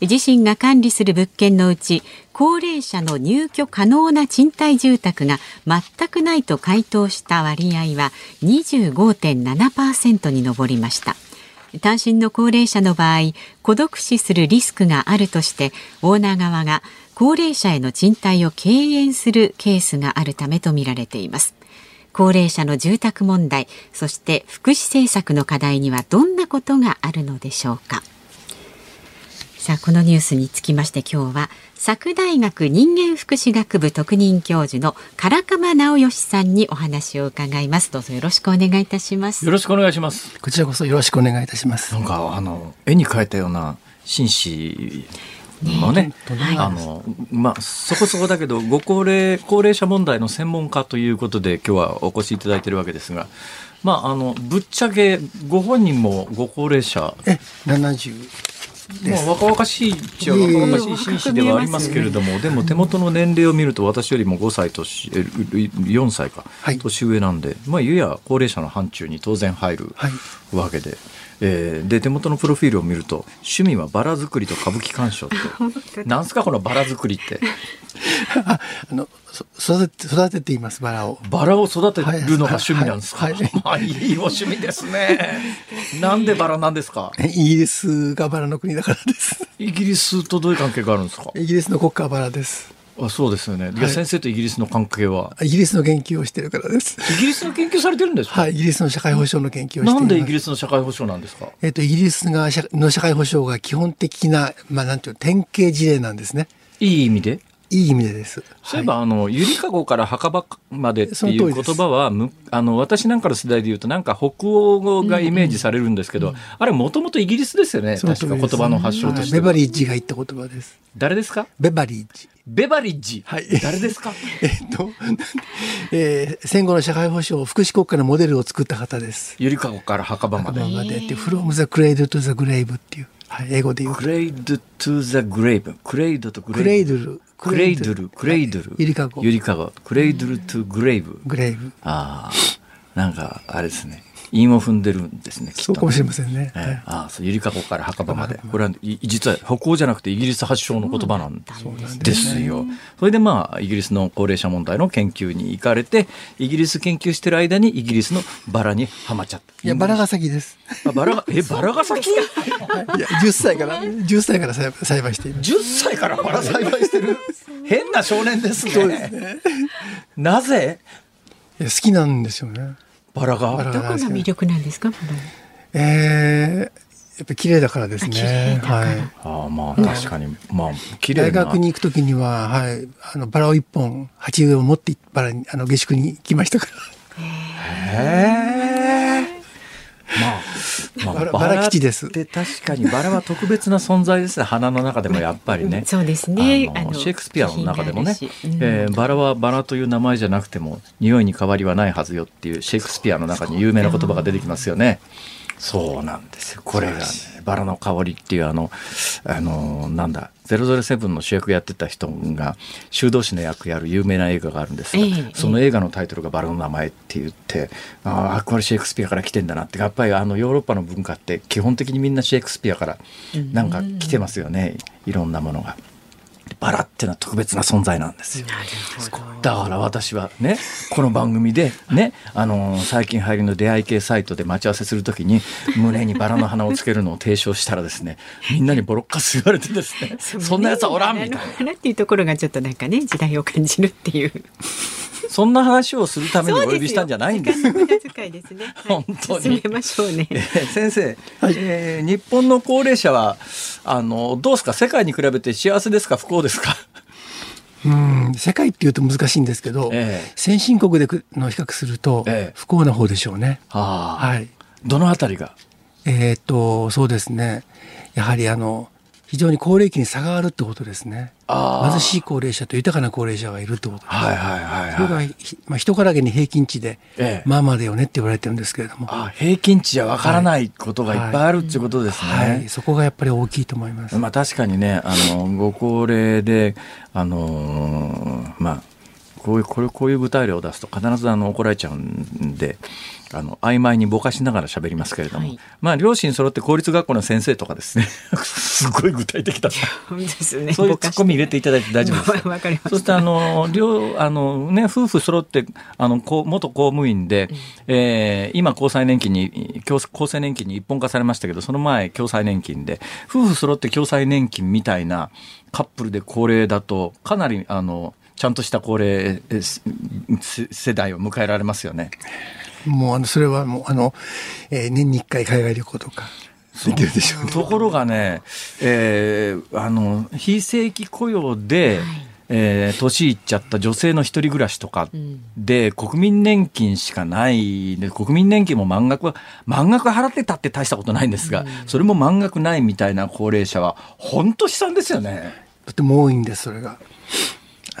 [SPEAKER 1] 自身が管理する物件のうち高齢者の入居可能な賃貸住宅が全くないと回答した割合は25.7%に上りました。単身の高齢者の場合孤独死するリスクがあるとしてオーナー側が高齢者への賃貸を敬遠するケースがあるためとみられています。高齢者の住宅問題そして福祉政策の課題にはどんなことがあるのでしょうか。さあこのニュースにつきまして今日は佐久大学人間福祉学部特任教授の唐鎌直義さんにお話を伺います。どうぞよろしくお願いいたします。
[SPEAKER 2] よろしくお願いします。
[SPEAKER 3] こちらこそよろしくお願いいたします。
[SPEAKER 2] なんかあの絵に描いたような紳士のね、ね。あのまあそこそこだけどご高齢高齢者問題の専門家ということで今日はお越しいただいているわけですが。まあ、あのぶっちゃけご本人もご高齢者。
[SPEAKER 3] え70
[SPEAKER 2] まあ、若々しいっちゃ若々しい紳士ではありますけれども、でも手元の年齢を見ると私よりも5歳年4歳か、年上なんで、まあ、いや高齢者の範疇に当然入るわけで。えー、で手元のプロフィールを見ると趣味はバラ作りと歌舞伎鑑賞って。<laughs> なんすかこのバラ作りって
[SPEAKER 3] あの育て育てていますバラを。
[SPEAKER 2] バラを育てるのが趣味なんですか、はいはいはい、<laughs> まあいいお趣味ですね。なんでバラなんですか？
[SPEAKER 3] イギリスがバラの国だからです。
[SPEAKER 2] イギリスとどういう関係があるんですか？
[SPEAKER 3] イギリスの国家はバラです。
[SPEAKER 2] あそうですよね。い。や、先生とイギリスの関係は？
[SPEAKER 3] イギリスの研究をしてるからです。
[SPEAKER 2] イギリスの研究されてるんです
[SPEAKER 3] はい、イギリスの社会保障の研究をして
[SPEAKER 2] なんでイギリスの社会保障なんですか？
[SPEAKER 3] えっ、と、イギリスがの社会保障が基本的な、まあ、なんていう典型事例なんですね。
[SPEAKER 2] いい意味で？
[SPEAKER 3] いい意味でです。
[SPEAKER 2] そういえば、はい、あの、ゆりかごから墓場までっていう言葉は、あの、私なんかの世代で言うと、なんか北欧語がイメージされるんですけど、うんうん、あれもともとイギリスですよね。確か言葉の発祥として、
[SPEAKER 3] ベバリッジが言った言葉です。
[SPEAKER 2] 誰ですか？
[SPEAKER 3] ベバリッジ。
[SPEAKER 2] ベバリッジ。はい。誰ですか？<laughs>
[SPEAKER 3] えっと、<laughs> えー、戦後の社会保障、福祉国家のモデルを作った方です。
[SPEAKER 2] ゆりかごから墓場まで。
[SPEAKER 3] 墓場までって、from the cradle to the grave っていう。はい、英語で言う。
[SPEAKER 2] クレイド to the grave。クレイドと
[SPEAKER 3] グレイドル。
[SPEAKER 2] クレイドル、クレイドル。
[SPEAKER 3] ゆりかご。
[SPEAKER 2] ゆりかご。クレイドル to グレイブ。
[SPEAKER 3] グレイブ。
[SPEAKER 2] ああ、なんか、あれですね。韻を踏んでるんですね。
[SPEAKER 3] そうかもしれませんね。
[SPEAKER 2] えー、ああ、そう、ゆりかごから墓場まで。これは、実は北欧じゃなくてイギリス発祥の言葉なんですよ。それでまあ、イギリスの高齢者問題の研究に行かれて、イギリス研究してる間にイギリスのバラにはまっちゃった。
[SPEAKER 3] いや、バラが先です。
[SPEAKER 2] あ、バラが、え、バラが先？いや、
[SPEAKER 3] 10歳から、10歳から栽培している。
[SPEAKER 2] 10歳からバラ栽培してる？<laughs> 変な少年ですね。すね。なぜ？
[SPEAKER 3] 好きなんですよね。
[SPEAKER 2] バラが。
[SPEAKER 1] どこが魅力なんですか、バラ。
[SPEAKER 3] えーやっぱ綺麗だからですね。はい。
[SPEAKER 2] ああまあ確かに、まあ綺麗
[SPEAKER 3] 大学に行くときにははいあのバラを一本鉢植えを持ってバラにあの下宿に来ましたから。
[SPEAKER 2] へえ。
[SPEAKER 3] まあ、まあ、バラ基地です。
[SPEAKER 2] で確かにバラは特別な存在ですね。花の中でも <laughs> やっぱりね。
[SPEAKER 1] そうですね。
[SPEAKER 2] あのシェイクスピアの中でもね、うん、えー、バラはバラという名前じゃなくても匂いに変わりはないはずよっていうシェイクスピアの中に有名な言葉が出てきますよね。そうなんですよ。これがね、バラの香りっていうあの、あの、なんだ、007の主役やってた人が修道士の役やる有名な映画があるんですが、えー、その映画のタイトルがバラの名前って言って、ああ、これシェイクスピアから来てんだなって、やっぱりあのヨーロッパの文化って基本的にみんなシェイクスピアからなんか来てますよね、いろんなものが。バラっていうのは特別な存在なんですよ。だから私はねこの番組でねあの最近入りの出会い系サイトで待ち合わせするときに胸にバラの花をつけるのを提唱したらですねみんなにボロッカス言われてですね <laughs> そんなやつはおらんみたいな。<laughs>
[SPEAKER 1] 花っていうところがちょっとなんかね時代を感じるっていう。<laughs>
[SPEAKER 2] そんな話をするためにお呼びしたんじゃないんですよ。
[SPEAKER 1] 遣いですね。<laughs> 本当に。ましょうね。え
[SPEAKER 2] ー、先生、はい、えー、日本の高齢者はあのどうですか？世界に比べて幸せですか？不幸ですか？
[SPEAKER 3] うん世界っていうと難しいんですけど、ええ、先進国での比較すると不幸な方でしょうね。
[SPEAKER 2] え、はい。どのあたりが？
[SPEAKER 3] えー、っとそうですねやはりあの非常に高齢期に差があるってことですね。貧しい高齢者と豊かな高齢者がいるってことです。はいはいはい、はい、それが、まあ、人からげに平均値で、ええ、まあまあだよねって言われてるんですけれども。
[SPEAKER 2] あ平均値じゃわからないことがいっぱいあるっていうことですね、はい
[SPEAKER 3] はい、そこがやっぱり大きいと思います。
[SPEAKER 2] まあ確かにね、あの、ご高齢で、あのまあ、こういう、これ、こういう具体例を出すと必ずあの怒られちゃうんで、あの曖昧にぼかしながら喋りますけれども、はい、まあ両親揃って公立学校の先生とかですね。<laughs> すごい具体的だですね、そういうツッコミ入れていただいて大丈夫です。<laughs> かそしてあの両あの、ね、夫婦揃ってあの元公務員で、うん、えー、今厚生年金に厚生年金に一本化されましたけどその前共済年金で夫婦揃って共済年金みたいなカップルで高齢だとかなりあのちゃんとした高齢世代を迎えられますよね。
[SPEAKER 3] もうあのそれはもうあの、えー、年に1回海外旅行とか。できるでしょう、
[SPEAKER 2] ところがね、えー、あの非正規雇用で、はいえー、年いっちゃった女性の一人暮らしとかで、国民年金しかないで、国民年金も満額は、満額払ってたって大したことないんですが、それも満額ないみたいな高齢者は、本当悲惨ですよね。
[SPEAKER 3] とても多いんです、それが。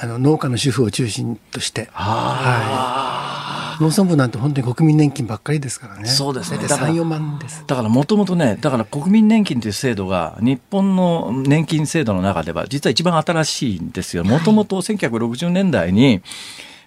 [SPEAKER 3] あの農家の主婦を中心として。はい、農村部なんて本当に国民年金ばっかりですからね。
[SPEAKER 2] そうですね。
[SPEAKER 3] 三四万です。
[SPEAKER 2] だからもともとね、だから国民年金という制度が日本の年金制度の中では実は一番新しいんですよ。もともと1960年代に、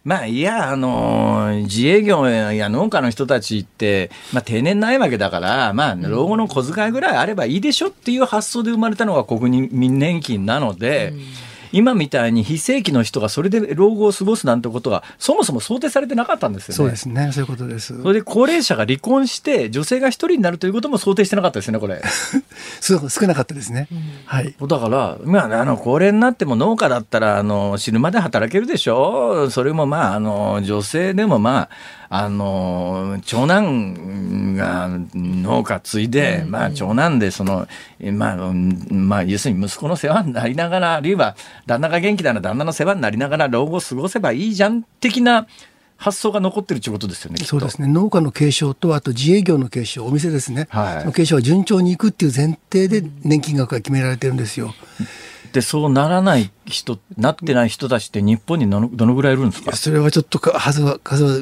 [SPEAKER 2] まあ、いや、あの自営業や農家の人たちって、まあ、定年ないわけだから、まあ、老後の小遣いぐらいあればいいでしょっていう発想で生まれたのが国民年金なので、うん今みたいに非正規の人がそれで老後を過ごすなんてことはそもそも想定されてなかったんですよね。
[SPEAKER 3] そうですね。そういうことです。
[SPEAKER 2] それで高齢者が離婚して女性が一人になるということも想定してなかったですよね、これ。<laughs>
[SPEAKER 3] そう少なかったですね。はい。
[SPEAKER 2] だから、まあ、あの、高齢になっても農家だったら、あの、死ぬまで働けるでしょそれもまあ、あの、女性でもまあ、あの長男が農家継いで、まあ、長男でその、まあまあ、要するに息子の世話になりながらあるいは旦那が元気なら旦那の世話になりながら老後を過ごせばいいじゃん的な発想が残ってるということですよね。
[SPEAKER 3] そうですね。農家の継承と、あと自営業の継承、お店ですね。はい、その継承は順調にいくっていう前提で年金額が決められてるんですよ。
[SPEAKER 2] でそうならない人、なってない人たちって日本にどのどのぐらいいるんですか？
[SPEAKER 3] それはちょっと数は、数は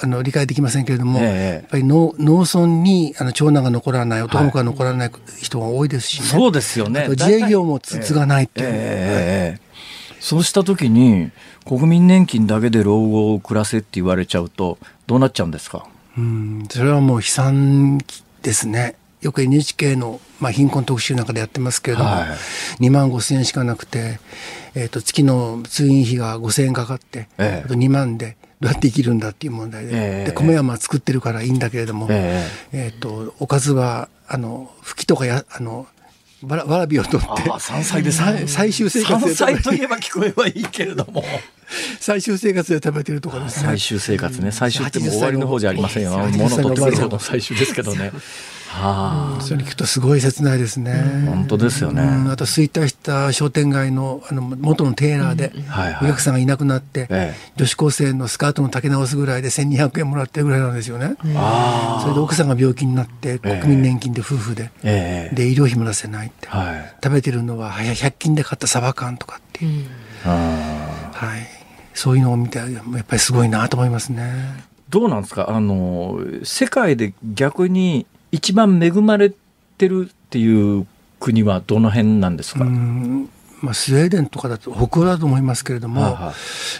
[SPEAKER 3] あの理解できませんけれども、ええ、やっぱり農農村にあの長男が残らない男の子が残らない人が多いですしね、
[SPEAKER 2] そうですよね。
[SPEAKER 3] 自営業も継がないっていう、
[SPEAKER 2] えそうした時に国民年金だけで老後を暮らせって言われちゃうとどうなっちゃうんですか？
[SPEAKER 3] うんそれはもう悲惨ですね。よく NHK の、まあ、貧困特集なんかでやってますけれども、はい、2万5千円しかなくて、えーと、月の通院費が5千円かかって、ええ、あと2万でどうやって生きるんだっていう問題で。えー、で米はまあ作ってるからいいんだけれども、えー、えーとおかずはあのふきとかやあのわらわらびを取って
[SPEAKER 2] 山菜で
[SPEAKER 3] 最終生活
[SPEAKER 2] で山菜といえば聞こえはいいけれども <laughs>
[SPEAKER 3] 最終生活で食べてるとかです
[SPEAKER 2] ね。最終生活ね。最終っても終わりの方じゃありませんよ。物取ってくる方の最終ですけどね。
[SPEAKER 3] はあ、それに聞くとすごい切ないですね。
[SPEAKER 2] 本当ですよね。
[SPEAKER 3] あと衰退した商店街のあの元のテーラーで、お客さんがいなくなって、女子高生のスカートの丈直すぐらいで1200円もらってるぐらいなんですよね。それで奥さんが病気になって国民年金で夫婦で、で医療費も出せないって、食べてるのは100均で買ったサバ缶とかっていう、はい、そういうのを見てやっぱりすごいなと思いますね。
[SPEAKER 2] どうなんですか？あの世界で逆に一番恵まれてるっていう国はどの辺なんですか？
[SPEAKER 3] まあ、スウェーデンとかだと北欧だと思いますけれども、はあ、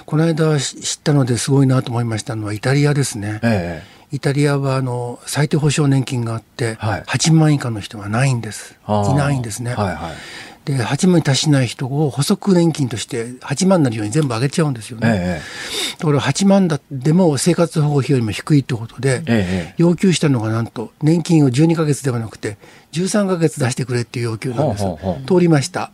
[SPEAKER 3] この間知ったのですごいなと思いましたのはイタリアですね。ええイタリアはあの最低保障年金があって、8万以下の人はないんです、いないんですね。はいはいで8万に達しない人を補足年金として8万になるように全部上げちゃうんですよね。ええ、だから8万だでも生活保護費よりも低いということで、え、要求したのがなんと年金を12か月ではなくて13か月出してくれっていう要求なんです。ほうほう通りました。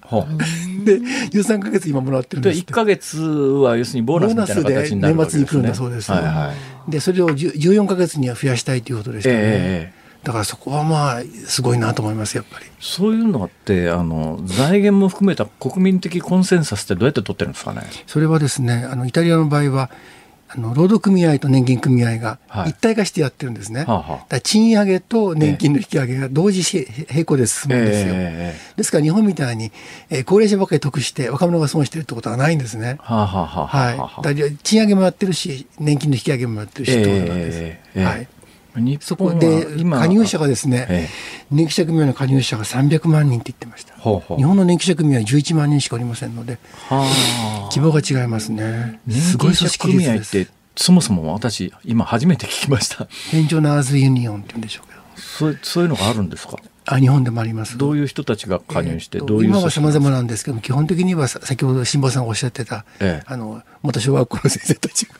[SPEAKER 3] で13か月今もらってるんです
[SPEAKER 2] で1か月は要するにボーナスみたいな形になるわけですね。年末に来るんだ
[SPEAKER 3] そうです。はいはい、でそれを14か月には増やしたいということでしたね。だからそこはまあすごいなと思いますやっぱり。
[SPEAKER 2] そういうのってあの財源も含めた国民的コンセンサスってどうやって取ってるんですかね？
[SPEAKER 3] それはですねあのイタリアの場合はあの労働組合と年金組合が一体化してやってるんですね、はい、賃上げと年金の引き上げが同時並行で進むんですよ、えー、ですから日本みたいに、えー、高齢者ばっかり得して若者が損してるってことはないんですね、はい、賃上げもやってるし年金の引き上げもやってるしってことなんです、えー、はいそこで加入者がですね、ええ、年金者組合の加入者が300万人って言ってました。ほうほう。日本の年金者組合は11万人しかおりませんので規模が違いますね。
[SPEAKER 2] すごい組織組合ってそもそも私今初めて聞きました。
[SPEAKER 3] ペンジョナーズユニオンって言うんでしょうけど。
[SPEAKER 2] そうそういうのがあるんですか？
[SPEAKER 3] あ日本でもあります。
[SPEAKER 2] どういう人たちが加入して、えー、どう
[SPEAKER 3] いう今はさまざまなんですけど基本的には先ほど辛坊さんがおっしゃってた、ええ、あの元小学校の先生たちが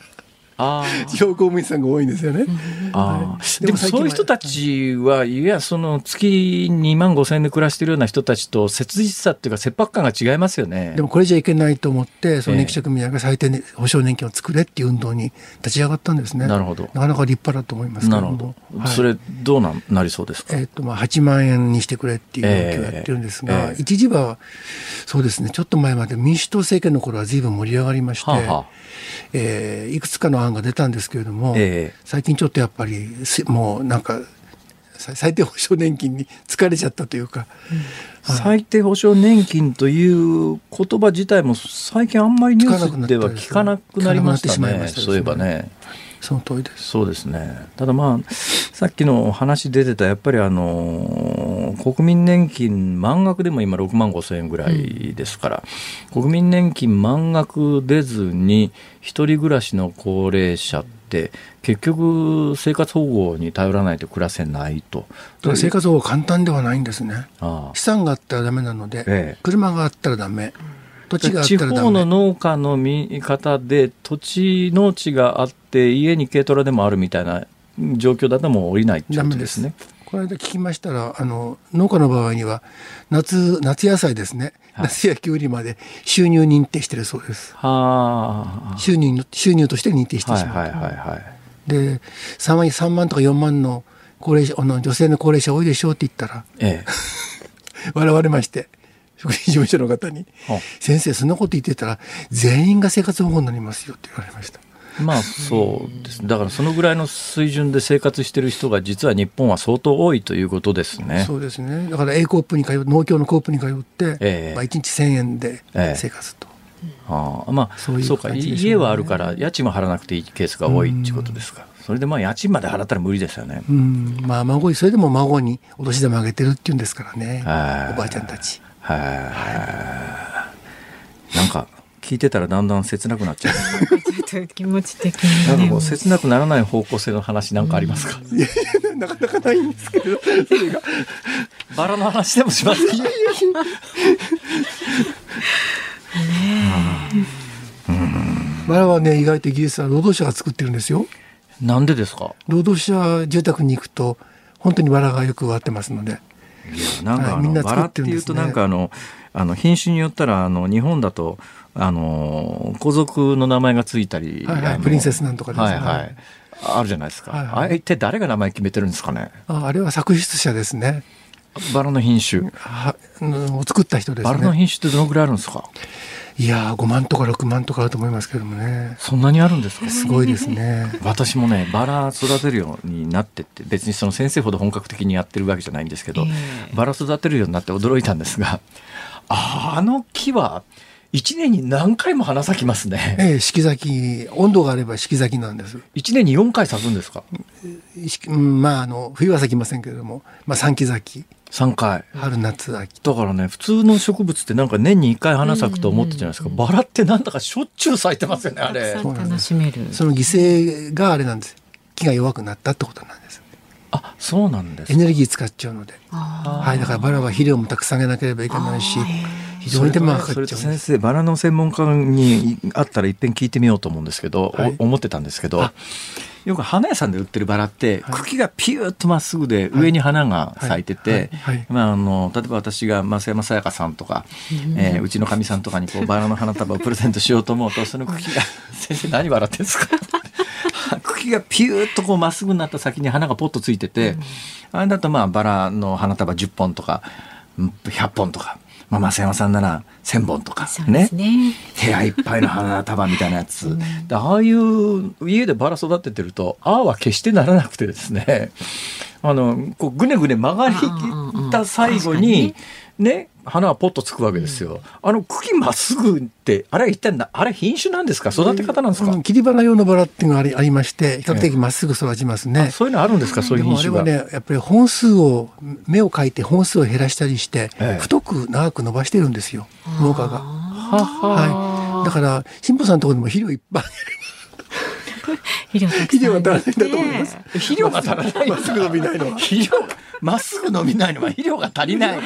[SPEAKER 3] 地方公務員さんが多いんですよね。
[SPEAKER 2] あでもそういう人たちはいやその月2万5千円で暮らしてるような人たちと切実さっていうか切迫感が違いますよね。
[SPEAKER 3] でもこれじゃいけないと思ってその年金組合が最低保障年金を作れっていう運動に立ち上がったんですね。
[SPEAKER 2] なるほど。
[SPEAKER 3] なかなか立派だと思います
[SPEAKER 2] なるほど。はい、それどうななりそうですか？
[SPEAKER 3] えっ、とまあ8万円にしてくれっていう要求をやってるんですが、えーえー、一時はそうですねちょっと前まで民主党政権の頃は随分盛り上がりまして。はあはあえー、いくつかの案が出たんですけれども、えー、最近ちょっとやっぱりもうなんか最低保障年金に疲れちゃったというか、
[SPEAKER 2] うん。はい、最低保障年金という言葉自体も最近あんまりニュースでは聞かなくなりましたね、ね、そういえばね。
[SPEAKER 3] その通りです。
[SPEAKER 2] そうですね。ただまあ、さっきの話出てた、やっぱりあの、国民年金満額でも今6万5千円ぐらいですから、うん、国民年金満額出ずに、一人暮らしの高齢者って、結局生活保護に頼らないと暮らせないと。
[SPEAKER 3] 生活保護簡単ではないんですね。ああ資産があったらダメなので、ええ、車があったらダメ。
[SPEAKER 2] 土地が地方の農家の見方で土地農地があって家に軽トラでもあるみたいな状況だともう降りないってことですね。
[SPEAKER 3] この間聞きましたらあの農家の場合には夏夏野菜ですね、はい、夏やきゅうりまで収入認定してるそうです。は収入収入として認定してしまう。はいはいはいはい、で3万 ,3 万とか4万の高齢者あの女性の高齢者多いでしょうって言ったら、ええ、<laughs> 笑われまして福祉事務所の方に「先生そんなこと言ってたら全員が生活保護になりますよ」って言われました。
[SPEAKER 2] まあそうですだからそのぐらいの水準で生活している人が実は日本は相当多いということですね。
[SPEAKER 3] そうですねだから A コープに通う農協のコープに通って、えー、まあ、1日1000円で生活と。え
[SPEAKER 2] ー、ああまあそうそうか家はあるから家賃も払わなくていいケースが多いっていうことですか。それでまあ家賃まで払ったら無理ですよね。
[SPEAKER 3] うん、まあ孫にそれでも孫にお年玉あげてるっていうんですからね。おばあちゃんたち。は
[SPEAKER 2] い。なんか聞いてたらだんだん切なくなっちゃう。
[SPEAKER 1] ちょっと気持ち的に、
[SPEAKER 2] なんかもう切なくならない方向性の話なんかありますか？いやい
[SPEAKER 3] やなかなかないんですけど、それが
[SPEAKER 2] バラの話でもしますか？いやいや。
[SPEAKER 3] バラはね意外とイギリスは労働者が作ってるんですよ。
[SPEAKER 2] なんでですか？
[SPEAKER 3] 労働者住宅に行くと本当にバラがよく植わってますので。
[SPEAKER 2] いやなんかあの、バラっていうとなんかあのあの品種によったらあの日本だとあの皇族の名前がついたり、
[SPEAKER 3] はいはい、プリンセスなんとかです
[SPEAKER 2] ね、はいはい、あるじゃないですか、はいはい、あれって誰が名前決めてるんですかね？
[SPEAKER 3] ああれは作出者ですね。
[SPEAKER 2] バラの品種。
[SPEAKER 3] はを作った人ですね。
[SPEAKER 2] バラの品種ってどのぐらいあるんですか？
[SPEAKER 3] いや5万とか6万とかあると思いますけどもね
[SPEAKER 2] そんなにあるんですか？
[SPEAKER 3] すごいですね
[SPEAKER 2] 私もねバラ育てるようになってって別にその先生ほど本格的にやってるわけじゃないんですけど、えー、バラ育てるようになって驚いたんですがあの木は一年に何回も花咲きますね。
[SPEAKER 3] ええ、四季咲き、温度があれば四季咲きなんです。
[SPEAKER 2] 一年に四回咲くんですか？
[SPEAKER 3] うん、まあ、あの、冬は咲きませんけれども、まあ、三季咲き。
[SPEAKER 2] 3回。
[SPEAKER 3] 春夏秋
[SPEAKER 2] だからね普通の植物ってなんか年に1回花咲くと思ってたじゃないですか、バラってなんだかしょっちゅう咲いてますよねあれ。
[SPEAKER 1] 楽しめる
[SPEAKER 3] その犠牲があれなんです。木が弱くなったってことなんです
[SPEAKER 2] あそうなんです。
[SPEAKER 3] エネルギー使っちゃうので。はいだからバラは肥料もたくさんあげなければいけないし非常に手間がかかっちゃう。
[SPEAKER 2] 先生バラの専門家にあったらいっぺん聞いてみようと思うんですけど、はい、思ってたんですけどよく花屋さんで売ってるバラって、茎がピューッとまっすぐで上に花が咲いてて、まあ、あの例えば私が増山さやかさんとか、えー、うちのかみさんとかにこうバラの花束をプレゼントしようと思うとその茎が「<laughs> 先生何笑ってんですか? <laughs>」茎がピューッとこうまっすぐになった先に花がポッとついてて、あれだとまあバラの花束10本とか100本とか。まあ、増山さんなら1,000本とかね。ね。部屋いっぱいの花束みたいなやつ、うん、ああいう家でバラ育ててるとああは決してならなくてですね。あのこうぐねぐね曲がりきった最後にね花はポッとつくわけですよ。うん、あの茎まっすぐってあれは一体なあれ品種なんですか？育て方なんですか、
[SPEAKER 3] 切り花用のバラっていうのがありありまして比較的まっすぐ育ちますね、
[SPEAKER 2] えそういうのあるんですか？そういう品種
[SPEAKER 3] が。あれはねやっぱり本数を芽を描いて本数を減らしたりして、ええ、太く長く伸ばしてるんですよ農家が。はい、だから辛坊さんのところでも肥料いっぱい
[SPEAKER 1] 肥料
[SPEAKER 3] 肥料が足らないんだと思います。
[SPEAKER 2] 肥料が足らない。
[SPEAKER 3] まっすぐ伸びないのは。
[SPEAKER 2] 肥料まっすぐ伸びないのは肥料が足りない。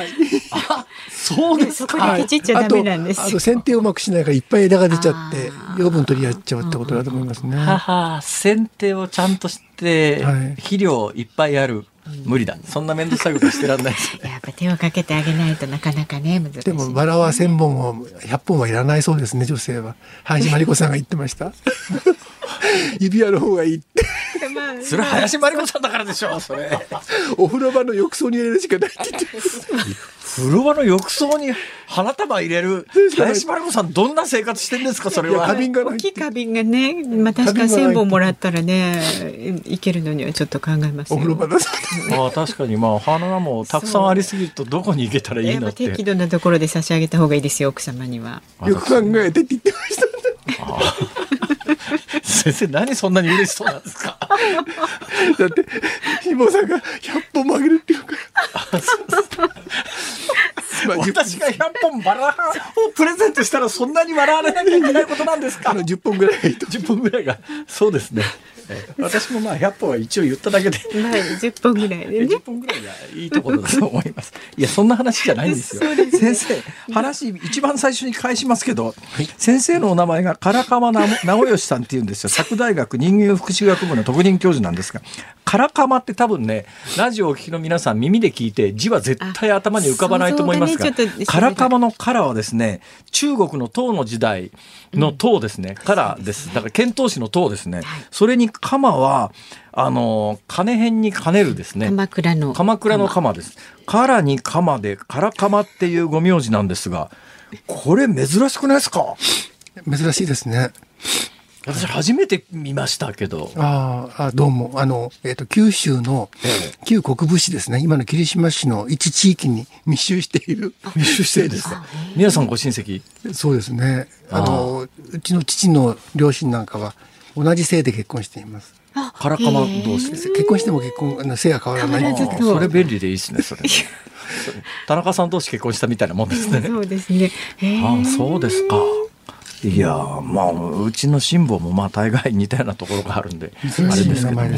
[SPEAKER 2] あ、そうです
[SPEAKER 1] か。そこにケチっちゃダメなんです
[SPEAKER 3] あと剪定をうまくしないからいっぱい枝が出ちゃって養分取りやっちゃうってことだと思いますね。は
[SPEAKER 2] は剪定をちゃんとして、はい、肥料いっぱいある。無理だ。そんな面倒くさいことしてらんない
[SPEAKER 1] やっぱ手をかけてあげないとなかなかね難しい。
[SPEAKER 3] でもバラは千本も百本はいらないそうですね女性は。林真理子さんが言ってました。<laughs> 指輪の方がいいって。
[SPEAKER 2] それ林真理子さんだからでしょそれ。
[SPEAKER 3] お風呂場の浴槽に入れるしかないって言ってます。
[SPEAKER 2] 風呂場の浴槽に花束入れる林真理子さんどんな生活してんですかそれは。
[SPEAKER 3] 花瓶が
[SPEAKER 1] 大きい花瓶がね、まあ、確か千本もらったらねいけるのにはちょっと考えます
[SPEAKER 3] お風呂場だ
[SPEAKER 2] あ確かにまあ花もたくさんありすぎるとどこに行けたらいいのって。
[SPEAKER 1] 適度なところで差し上げた方がいいですよ奥様には。
[SPEAKER 3] よく考えてって言ってました
[SPEAKER 2] 先生何そんなに嬉しそうなんですか？
[SPEAKER 3] だってひもさんが100本もあげるっていうから。
[SPEAKER 2] 私が100本バラをプレゼントしたらそんなに笑われなきゃいけないことなんですか？あ
[SPEAKER 3] の10本ぐらい。
[SPEAKER 2] 10本ぐらいが。そうですね <laughs> 私もまあ100本は一応言っただけで、
[SPEAKER 1] まあ、10本ぐらいでね。
[SPEAKER 2] 10本ぐらいがいいところだと思います。いやそんな話じゃないんですよ、<laughs> ね、先生話一番最初に返しますけど、はい、先生のお名前が唐川直義さんっていうんですよ。<laughs> 佐久大学人間福祉学部の特任教授なんですが唐川って多分ねラジオをお聞きの皆さん耳で聞いて字は絶対頭に浮かばないと思いますが、ね、唐川の唐はですね中国の唐の時代の唐ですね、唐です。だから遣唐使の唐ですね、それに鎌はあの金編に兼ねるですね
[SPEAKER 1] 鎌倉の
[SPEAKER 2] 鎌倉の鎌です唐に鎌で唐鎌っていうご名字なんですがこれ珍しくないですか？
[SPEAKER 3] 珍しいですね
[SPEAKER 2] 私初めて見ましたけど。
[SPEAKER 3] ああ、どうも。あの、えっ、ー、と、九州の旧国部市ですね。今の霧島市の一地域に密集している。
[SPEAKER 2] 密集しているですか？皆さんご親戚？
[SPEAKER 3] そうですね。あの、うちの父の両親なんかは同じ姓で結婚しています。
[SPEAKER 2] カラカマ同士
[SPEAKER 3] 結婚しても結婚、姓は変わらない
[SPEAKER 2] それ便利でいいですね、それ。田中さん同士結婚したみたいなもんですね。
[SPEAKER 1] そうですね。
[SPEAKER 2] ああ、そうですか。いやまあうちの辛抱もまあ大概似たようなところがあるんであれですけども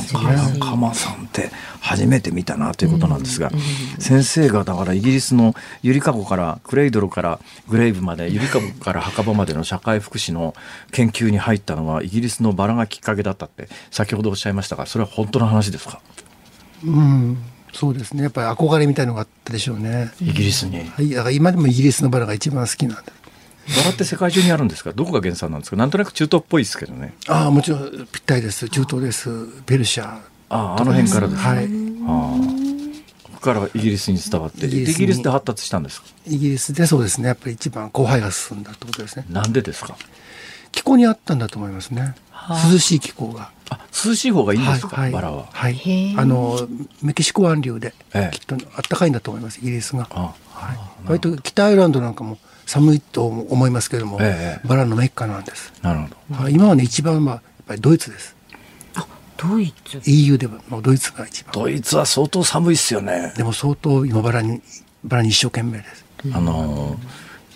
[SPEAKER 2] カマさんって初めて見たなということなんですが、先生がだからイギリスのゆりかごからクレイドルからグレイブまでゆりかごから墓場までの社会福祉の研究に入ったのはイギリスのバラがきっかけだったって先ほどおっしゃいましたがそれは本当の話ですか？
[SPEAKER 3] うんそうですね。やっぱり憧れみたいのがあったでしょうね。
[SPEAKER 2] イギリスに、
[SPEAKER 3] はい、だから今でもイギリスのバラが一番好きなんだ
[SPEAKER 2] バラって世界中にあるんですか？どこが原産なんですか？なんとなく中東っぽいですけどね。
[SPEAKER 3] ああもちろんぴったりです。中東です。ペルシャ
[SPEAKER 2] ああの辺からです
[SPEAKER 3] ね、はい、
[SPEAKER 2] あからイギリスに伝わって。イギリスで発達したんですか？
[SPEAKER 3] イギリスでそうですね。やっぱり一番後輩が進んだってことですね。
[SPEAKER 2] なんでですか？
[SPEAKER 3] 気候にあったんだと思いますね。涼しい気候が。
[SPEAKER 2] あ涼しい方がいいんですか、はい、バラは。
[SPEAKER 3] はい。あのメキシコ湾流できっとあったかいんだと思いますイギリスが、はい、割と北アイルランドなんかも寒いと思いますけれども、ええ、バラのメッカなんです。
[SPEAKER 2] なるほ
[SPEAKER 3] ど。今はね一番はやっぱりドイツです。
[SPEAKER 1] あ、ドイツ。
[SPEAKER 3] EU ではもうドイツが一番。
[SPEAKER 2] ドイツは相当寒いですよね。
[SPEAKER 3] でも相当今バラにバラに一生懸命です。
[SPEAKER 2] あの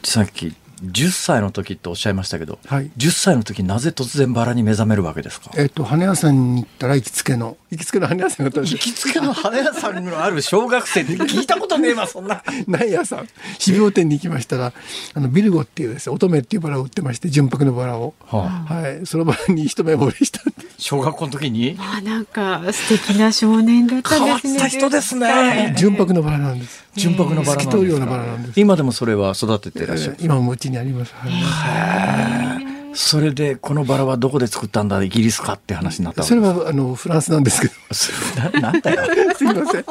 [SPEAKER 2] さっき10歳の時っておっしゃいましたけど、はい、10歳の時なぜ突然バラに目覚めるわけですか？
[SPEAKER 3] えっと花屋さんに行ったら行きつけの。行きつけの花屋さんが
[SPEAKER 2] 行きつけの花屋さんのある小学生って聞いたことねえわ <laughs> そんな。
[SPEAKER 3] ない屋さん。種苗店に行きましたらあのビルゴっていうですね乙女っていうバラを売ってまして純白のバラを、はあ、はい。そのバラに一目惚れした
[SPEAKER 2] 小学校の時に？
[SPEAKER 1] あなんか素敵な少年だったんですね。変わ
[SPEAKER 2] った人ですね。
[SPEAKER 3] 純白のバラなんです。
[SPEAKER 2] 純白のバラなんです。か今でもそれは育ててらっしゃる、
[SPEAKER 3] 今もうちにあります、
[SPEAKER 2] はい、それでこのバラはどこで作ったんだイギリスかって話になった
[SPEAKER 3] それはあのフランスなんですけ
[SPEAKER 2] ど。<laughs> ななんだよ。
[SPEAKER 3] すみません。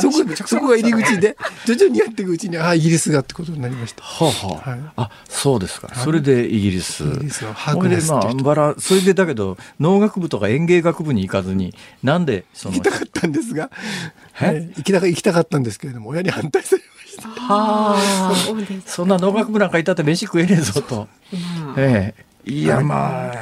[SPEAKER 3] そこそこが入り口で <laughs> 徐々にやっていくうちにあイギリスがってことになりました。
[SPEAKER 2] はあ、はあ、はい、あそうですか。それでイギリス。イギリスはハーク
[SPEAKER 3] ネス
[SPEAKER 2] まあバラそれでだけど農学部とか園芸学部に行かずになんで
[SPEAKER 3] その行きたかったんですが、はい、行きたか行きたかったんですけれども親に反対されましたは
[SPEAKER 2] あそんな農学部なんかいたって飯食えねえぞと、ええいやまあ、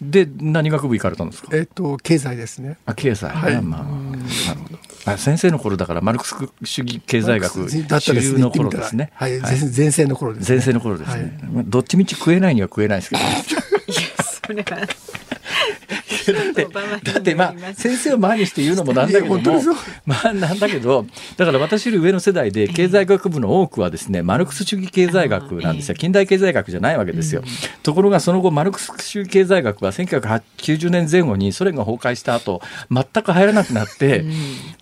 [SPEAKER 2] で何学部行かれたんですか？
[SPEAKER 3] えっ、と経済ですね。
[SPEAKER 2] あ経済。はい。まあなるほど。あ先生の頃だからマルクス主義経済学主流の頃ですね。
[SPEAKER 3] はい。前世の頃です、
[SPEAKER 2] 前世の頃ですね。どっちみち食えないには食えないですけど。<laughs> いや
[SPEAKER 1] それは。
[SPEAKER 2] だってまあ先生を前にして言うのもなんだけどもまあなんだけどだから私より上の世代で経済学部の多くはですねマルクス主義経済学なんですよ。近代経済学じゃないわけですよ。ところがその後マルクス主義経済学は1990年前後にソ連が崩壊した後全く入らなくなって、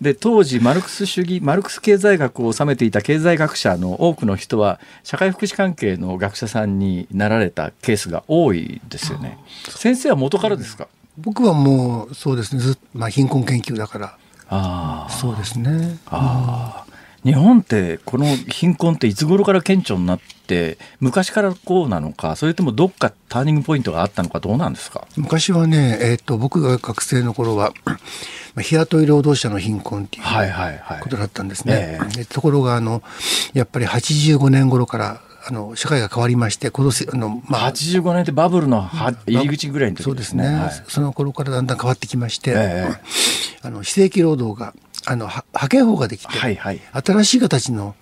[SPEAKER 2] で当時マルクス主義マルクス経済学を治めていた経済学者の多くの人は社会福祉関係の学者さんになられたケースが多いですよね。先生は元からですか、
[SPEAKER 3] 僕はもうそうですねずまあ、貧困研究だから。あそうですね。
[SPEAKER 2] あ日本ってこの貧困っていつ頃から顕著になって昔からこうなのかそれともどっかターニングポイントがあったのかどうなんですか？
[SPEAKER 3] 昔はね、えーと、僕が学生の頃は <clears throat> 日雇い労働者の貧困っていうことだったんですね。ところがあのやっぱり85年頃からあの社会が変わりまして今年あの、
[SPEAKER 2] まあ、85年ってバブルの入り口ぐらいの時
[SPEAKER 3] そうですね、はい、その頃からだんだん変わってきまして、えー、あの非正規労働があの派遣法ができて、はいはい、新しい形の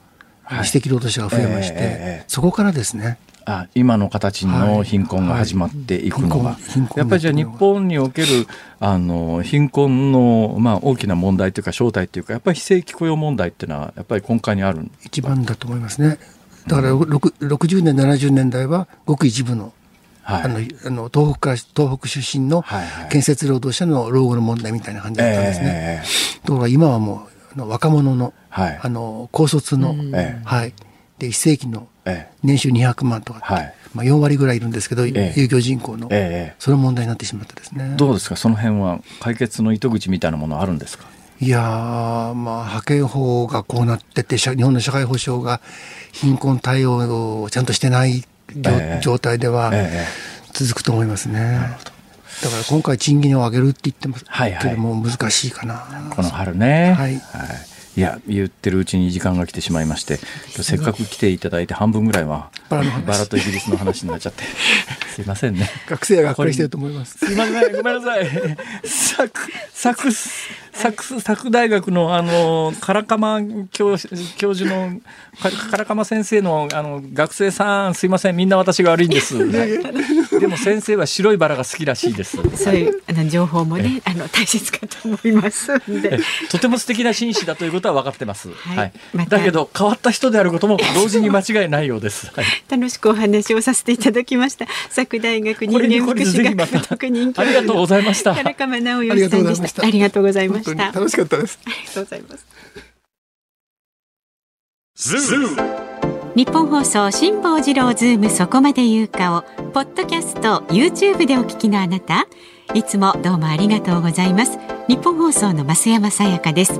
[SPEAKER 3] 非正規労働者が増えまして、はいえー、そこからですね。
[SPEAKER 2] あ今の形の貧困が始まっていくのが、はいはい、やっぱりじゃあ日本におけるあの貧困の、まあ、大きな問題というか正体というかやっぱり非正規雇用問題っていうのはやっぱり根幹にある
[SPEAKER 3] 一番だと思いますね。だから60年70年代はごく一部のはい、あのあの東北から東北出身の建設労働者の老後の問題みたいな感じだったんですね。ところが今はもうあの若者の,、はい、あの高卒の、はい、で非正規の年収200万とか、はい、まあ、4割ぐらいいるんですけど、有業人口の、その問題になってしまったですね。
[SPEAKER 2] どうですか？その辺は解決の糸口みたいなものあるんですか？
[SPEAKER 3] いやまあ派遣法がこうなってて日本の社会保障が貧困対応をちゃんとしてない状態では続くと思いますね。だから今回賃金を上げるって言ってますけども難しいかな。
[SPEAKER 2] この春ね。はい、はいいや言ってるうちに時間が来てしまいましてせっかく来ていただいて半分ぐらいはバラとイギリスの話になっちゃって。<laughs> すいませんね。
[SPEAKER 3] 学生はがっかりしてると思います。
[SPEAKER 2] すいませんごめんなさい。サクサクサクサク大学のあの唐鎌教教授の唐鎌先生のあの学生さんすいません。みんな私が悪いんです、でも先生は白いバラが好きらしいです。
[SPEAKER 1] そういうあの情報もねあの大切かと思います
[SPEAKER 2] とても素敵な紳士だということは分かってます、はい、はい。ま、だけど変わった人であることも同時に間違いないようです、<laughs> はい、
[SPEAKER 1] 楽しくお話をさせていただきまし佐久大学人間福祉学部特任
[SPEAKER 2] 教授ありがとうございました。
[SPEAKER 1] 唐鎌直義さんでした。ありがとうございました。
[SPEAKER 3] 楽しかったです。
[SPEAKER 1] ありがとうございます。ニッポン放送辛坊治郎ズームそこまで言うかをポッドキャスト YouTube でお聞きのあなた。いつもどうもありがとうございます。ニッポン放送の増山さやかです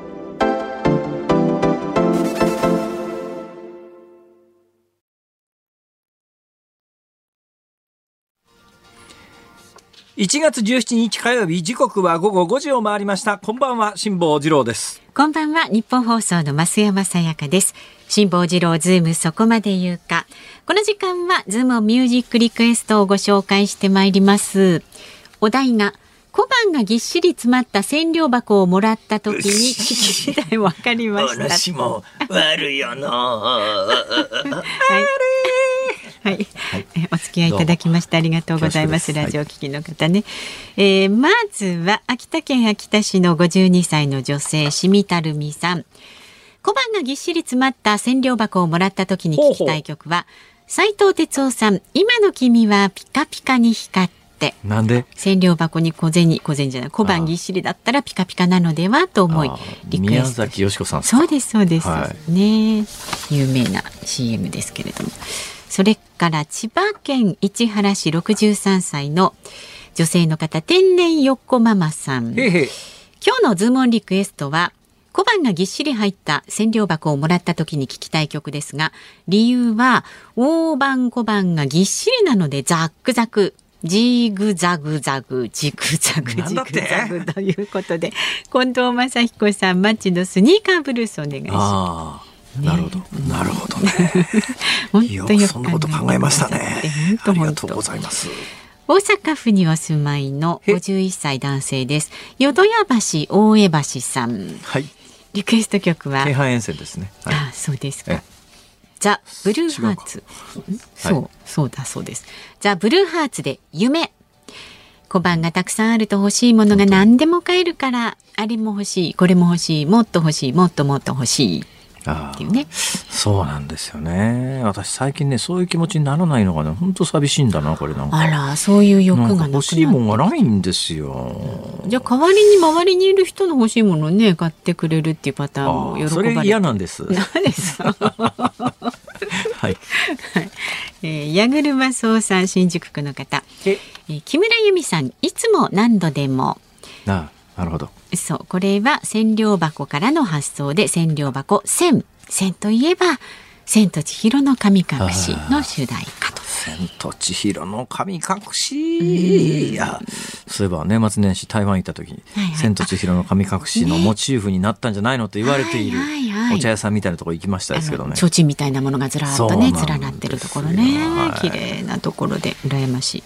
[SPEAKER 2] 1月17日火曜日時刻は午後5時を回りました。こんばんは辛坊治郎です。
[SPEAKER 1] こんばんはニッポン放送の増山さやかです。辛坊治郎ズームそこまで言うか。この時間はズームミュージックリクエストをご紹介してまいります。お題が小判がぎっしり詰まった千両箱をもらった時に聞きたいわかりました。
[SPEAKER 2] 私も悪いよな。<laughs> はい
[SPEAKER 1] はい、はい、<laughs> お付き合いいただきましてありがとうございます。ラジオ聞きの方ね、えー、まずは秋田県秋田市の52歳の女性しみたるみさん。小判がぎっしり詰まった千両箱をもらった時に聞きたい曲は斉藤哲夫さん。今の君はピカピカに光って
[SPEAKER 2] なんで？
[SPEAKER 1] 千両箱に小銭小銭じゃない小判ぎっしりだったらピカピカなのではと思い
[SPEAKER 2] 宮崎美子さん
[SPEAKER 1] そうですそうです、はい、ね。有名な CM ですけれどもそれから千葉県市原市63歳の女性の方天然よっこママさん。
[SPEAKER 2] へへ
[SPEAKER 1] 今日のズームオンリクエストは小判がぎっしり入った千両箱をもらった時に聞きたい曲ですが理由は大判小判がぎっしりなのでザックザクジグザグザグジグザグ。ジグザグということで近藤正彦さんマッチのスニーカーブルースお願いします。
[SPEAKER 2] なるほど、なるほどね。<laughs> 本当よそんなこと考えましたね。ありがとうございます。
[SPEAKER 1] 大阪府にお住まいの51歳男性です。淀屋橋大江橋さん。
[SPEAKER 2] はい。
[SPEAKER 1] リクエスト曲は？
[SPEAKER 2] 京阪沿線ですね。
[SPEAKER 1] はい、あ、そうですか。ザ・ブルーハーツ。そう、そうだそうです。ザ・ブルーハーツで夢。小判がたくさんあると欲しいものが何でも買えるからあれも欲しいこれも欲しいもっと欲しいもっともっと欲しいっていうね。
[SPEAKER 2] そうなんですよね。私最近ねそういう気持ちにならないのがね本当寂しいんだなこれなんか。
[SPEAKER 1] あらそういう欲が
[SPEAKER 2] 欲しいもんがないんですよ。
[SPEAKER 1] じゃあ代わりに周りにいる人の欲しいものをね買ってくれるっていうパターンも喜ばれそ
[SPEAKER 2] れ嫌なんです。
[SPEAKER 1] 何です。か <laughs>
[SPEAKER 2] はい、
[SPEAKER 1] えー、矢車総さん新宿区の方。え、えー、木村由美さんいつも何度でも。
[SPEAKER 2] あなるほど。
[SPEAKER 1] そうこれは千両箱からの発想で千両箱千。千といえば千と千尋の神隠しの主題歌と。
[SPEAKER 2] 千と千尋の神隠し、いやそういえば年末年始台湾行った時に、はいはい、千と千尋の神隠しのモチーフになったんじゃないのと言われている、お茶屋さんみたいなところ行きましたですけどね。
[SPEAKER 1] 提灯みたいなものがずらっとね連なってるところね、はい、綺麗なところで羨ましい。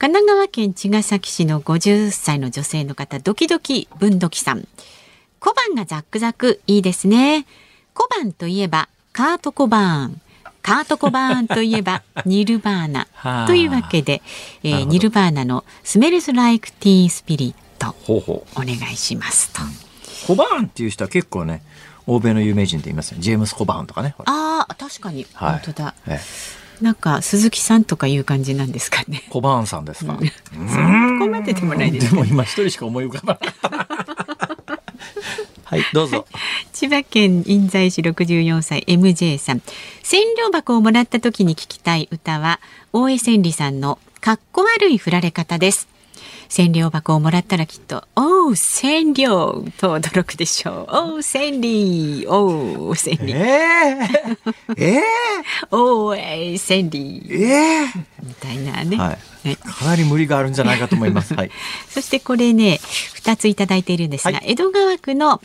[SPEAKER 1] 神奈川県茅ヶ崎市の50歳の女性の方ドキドキ文土器さん。小判がザックザクいいですね。小判といえばカートコバーンカートコバーンといえば <laughs> ニルバーナ。というわけで、えー、ニルバーナのスメルスライクティースピリット。お願いしますと。
[SPEAKER 2] コバーンっていう人は結構ね欧米の有名人で言いますね。ジェームス・コバーンとかね。
[SPEAKER 1] ああ確かに、はい、本当だ、ええなんか鈴木さんとかいう感じなんですかね。
[SPEAKER 2] 小判さんですか？そ
[SPEAKER 1] こまででもないです、
[SPEAKER 2] ね、でも今一人しか思い浮かばない。<laughs> はい、どうぞ。
[SPEAKER 1] 千葉県印西市64歳 MJ さん。千両箱をもらった時に聞きたい歌は大江千里さんのかっこ悪い振られ方です。千両箱をもらったらきっと、おう、千両と驚くでしょう。おう、千里、おう、千里。
[SPEAKER 2] えー、え
[SPEAKER 1] ー、<laughs> おう、えー、千里。
[SPEAKER 2] えー、
[SPEAKER 1] みたいなね、
[SPEAKER 2] はい、かなり無理があるんじゃないかと思います。はい。<laughs>
[SPEAKER 1] そしてこれね、二ついただいているんですが、はい、江戸川区の、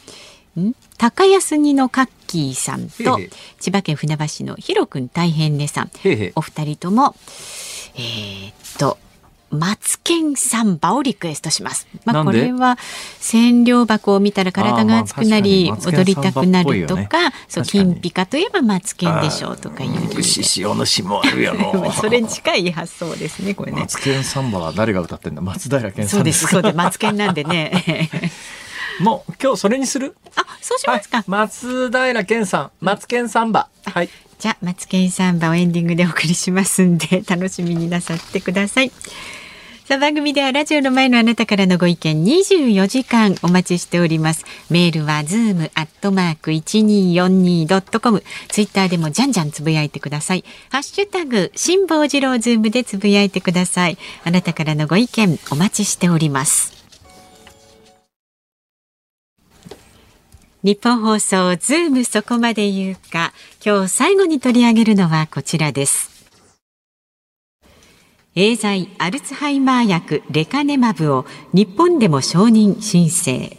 [SPEAKER 1] ん？高安にのカッキーさんと千葉県船橋のひろくん大変ねさん。お二人ともえー、っとマツケンサンバをリクエストします。まあこれは千両箱を見たら体が熱くなり踊りたくなるとか、そう金ピカといえばマツケンでしょうとかいう理由で。
[SPEAKER 2] 塩のしもあるやろ。
[SPEAKER 1] それに近い発想ですねこれね。
[SPEAKER 2] マツケンサンバは誰が歌ってんだ。松平健
[SPEAKER 1] さんそうですそうです。マツケンなんでね。
[SPEAKER 2] もう今日それにする。
[SPEAKER 1] あ、そうしますか。はい、
[SPEAKER 2] 松平健さん、マツケンサンバ。はい。
[SPEAKER 1] じゃあ、マツケンサンバをエンディングでお送りしますんで、楽しみになさってください。さあ番組ではラジオの前のあなたからのご意見24時間お待ちしております。メールはズームアットマーク 1242.com ツイッターでもじゃんじゃんつぶやいてください。ハッシュタグ辛坊治郎ズームでつぶやいてください。あなたからのご意見お待ちしております。ニッポン放送ズームそこまで言うか。今日最後に取り上げるのはこちらです。エーザイアルツハイマー薬レカネマブを日本でも承認申請。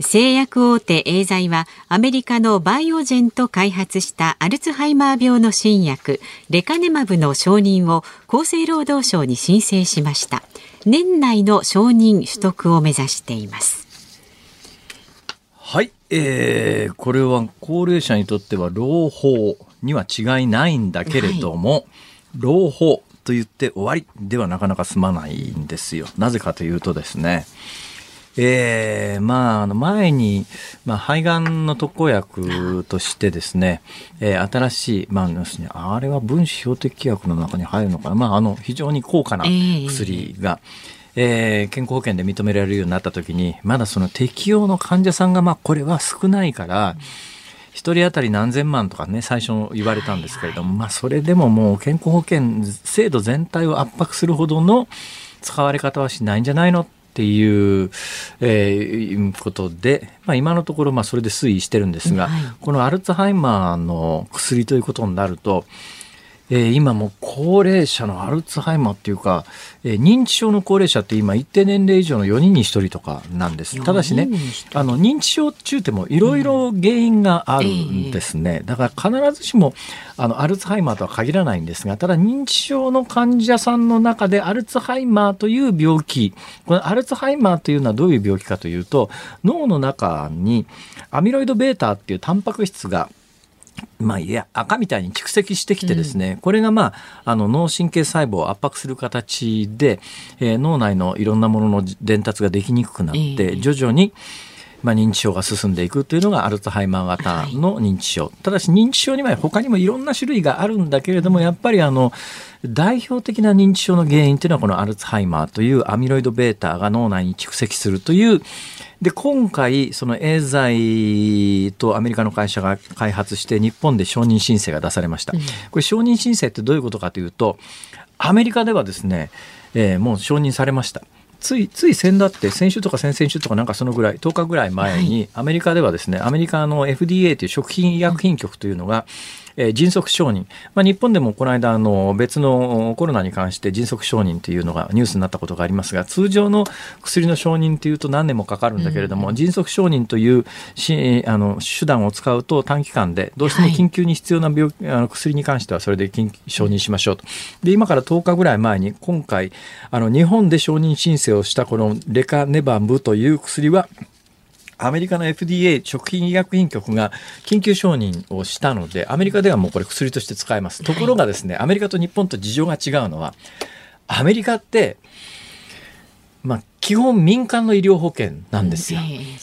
[SPEAKER 1] 製薬大手エーザイはアメリカのバイオジェンと開発したアルツハイマー病の新薬レカネマブの承認を厚生労働省に申請しました。年内の承認取得を目指しています。
[SPEAKER 2] はい、えー、これは高齢者にとっては朗報。には違いないんだけれども、はい、朗報と言って終わりではなかなか済まないんですよ。なぜかというとですね、えー、まあ、あの前に、まあ、肺がんの特効薬としてですね、えー、新しい、まあ、要するに、あれは分子標的薬の中に入るのかな、まあ、あの、非常に高価な薬が、えー、えー、健康保険で認められるようになった時に、まだその適用の患者さんが、まあ、これは少ないから、一人当たり何千万とかね、最初言われたんですけれども、まあ、それでももう健康保険制度全体を圧迫するほどの使われ方はしないんじゃないのっていう、えー、ことで、まあ、今のところまあそれで推移してるんですが、はい、このアルツハイマーの薬ということになると、えー、今も高齢者のアルツハイマーっていうか、えー、認知症の高齢者って今一定年齢以上の4人に1人とかなんです。ただしね、あの認知症中でもいろいろ原因があるんですね。だから必ずしもあのアルツハイマーとは限らないんですが、ただ認知症の患者さんの中でアルツハイマーという病気、このアルツハイマーというのはどういう病気かというと、脳の中にアミロイド β っていうタンパク質がまあ、いや赤みたいに蓄積してきてですね、うん、これが、まあ、あの脳神経細胞を圧迫する形で、えー、脳内のいろんなものの伝達ができにくくなって、徐々に、まあ、認知症が進んでいくというのがアルツハイマー型の認知症、はい、ただし認知症には他にもいろんな種類があるんだけれどもやっぱりあの代表的な認知症の原因というのはこのアルツハイマーというアミロイド β が脳内に蓄積するというで今回そのエーザイとアメリカの会社が開発して日本で承認申請が出されました、これ承認申請ってどういうことかというとアメリカではですね、えー、もう承認されました。ついつい先だって先週とか先々週とかなんかそのぐらい10日ぐらい前にアメリカではですね、アメリカの FDA という食品医薬品局というのが、えー、迅速承認、まあ、日本でもこの間あの別のコロナに関して迅速承認というのがニュースになったことがありますが通常の薬の承認というと何年もかかるんだけれども、うん、迅速承認というしあの手段を使うと短期間でどうしても緊急に必要な病、はい、あの薬に関してはそれで承認しましょうと。で今から10日ぐらい前に今回あの日本で承認申請をしたこのレカネバムという薬はアメリカの FDA 食品医薬品局が緊急承認をしたのでアメリカではもうこれ薬として使えます。ところがですねアメリカと日本と事情が違うのはアメリカってまあ、基本民間の医療保険なんですよ。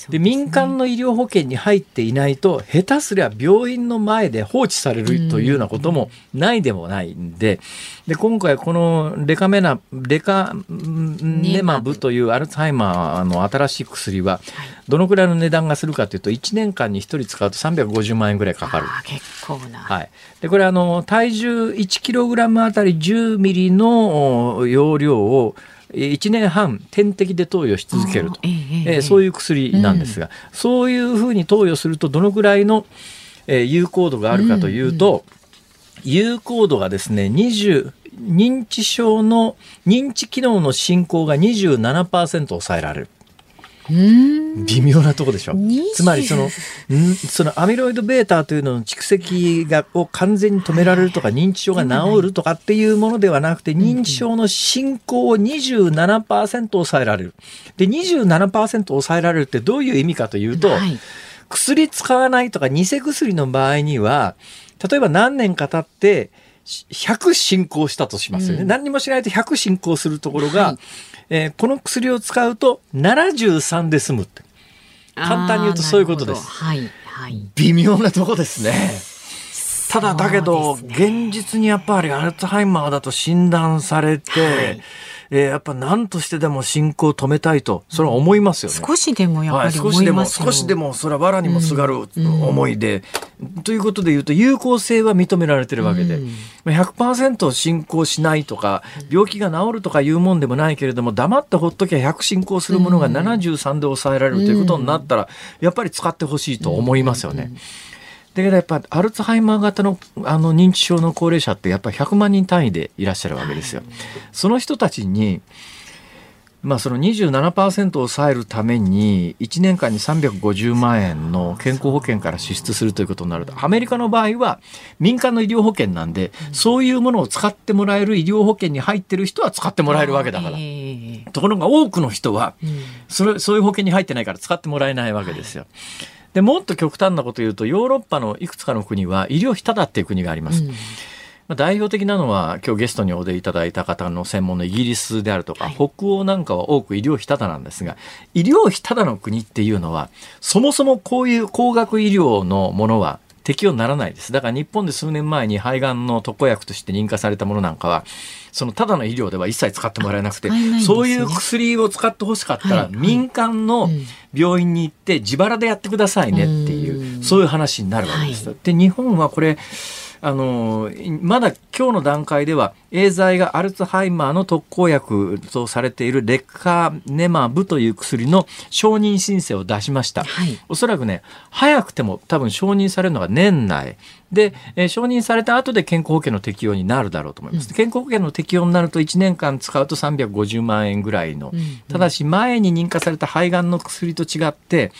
[SPEAKER 2] で、民間の医療保険に入っていないと下手すりゃ病院の前で放置されるというようなこともないでもないんでで今回このレカメナレカネマブというアルツハイマーの新しい薬はどのくらいの値段がするかというと1年間に1人使うと350万円ぐらいかかる。
[SPEAKER 1] 結構な、
[SPEAKER 2] はい、でこれあの体重1キログラムあたり10ミリの容量を1年半点滴で投与し続けると、えそういう薬なんですが、うん、そういうふうに投与するとどのぐらいの、えー、有効度があるかというと、有効度がですね20認知症の認知機能の進行が27%抑えられる。微妙なとこでしょ。つまりそのそのアミロイド β というのの蓄積がを完全に止められるとか認知症が治るとかっていうものではなくて認知症の進行を27%抑えられる。で27%抑えられるってどういう意味かというと、はい、薬使わないとか偽薬の場合には例えば何年か経って100進行したとしますよね、うん、何にもしないと100進行するところが、はいえー、この薬を使うと73で済むって。簡単に言うとそういうことです。
[SPEAKER 1] はいはい、
[SPEAKER 2] 微妙なとこですね。ただだけど、ね、現実にやっぱりアルツハイマーだと診断されて、はいえー、やっぱ何としてでも進行を止めたいと、それは思いますよね。
[SPEAKER 1] 少しでもやっぱり、
[SPEAKER 2] はい、少しでも、少しでも、それは藁にもすがる思いで、うん、ということで言うと、有効性は認められてるわけで、うん、100%進行しないとか、病気が治るとかいうもんでもないけれども、黙ってほっときゃ100進行するものが73で抑えられるということになったら、やっぱり使ってほしいと思いますよね。うんだけどやっぱアルツハイマー型のあの認知症の高齢者ってやっぱり100万人単位でいらっしゃるわけですよ。その人たちにまあ、その27%を抑えるために1年間に350万円の健康保険から支出するということになるとアメリカの場合は民間の医療保険なんでそういうものを使ってもらえる医療保険に入ってる人は使ってもらえるわけだから。ところが多くの人はそれそういう保険に入ってないから使ってもらえないわけですよ。でもっと極端なこと言うとヨーロッパのいくつかの国は医療費ただっていう国があります。うん代表的なのは今日ゲストにお出いただいた方の専門のイギリスであるとか、はい、北欧なんかは多く医療費ただなんですが医療費ただの国っていうのはそもそもこういう高額医療のものは適用にならないです。だから日本で数年前に肺がんの特効薬として認可されたものなんかは、そのただの医療では一切使ってもらえなくて、ね、そういう薬を使ってほしかったら、民間の病院に行って自腹でやってくださいねっていう、そういう話になるわけです。はい、で、日本はこれ、あのまだ今日の段階ではエーザイがアルツハイマーの特効薬とされているレカネマブという薬の承認申請を出しました、はい、おそらくね早くても多分承認されるのが年内。で、えー、承認された後で健康保険の適用になるだろうと思います、うん、健康保険の適用になると1年間使うと350万円ぐらいの、うんうん、ただし前に認可された肺がんの薬と違って、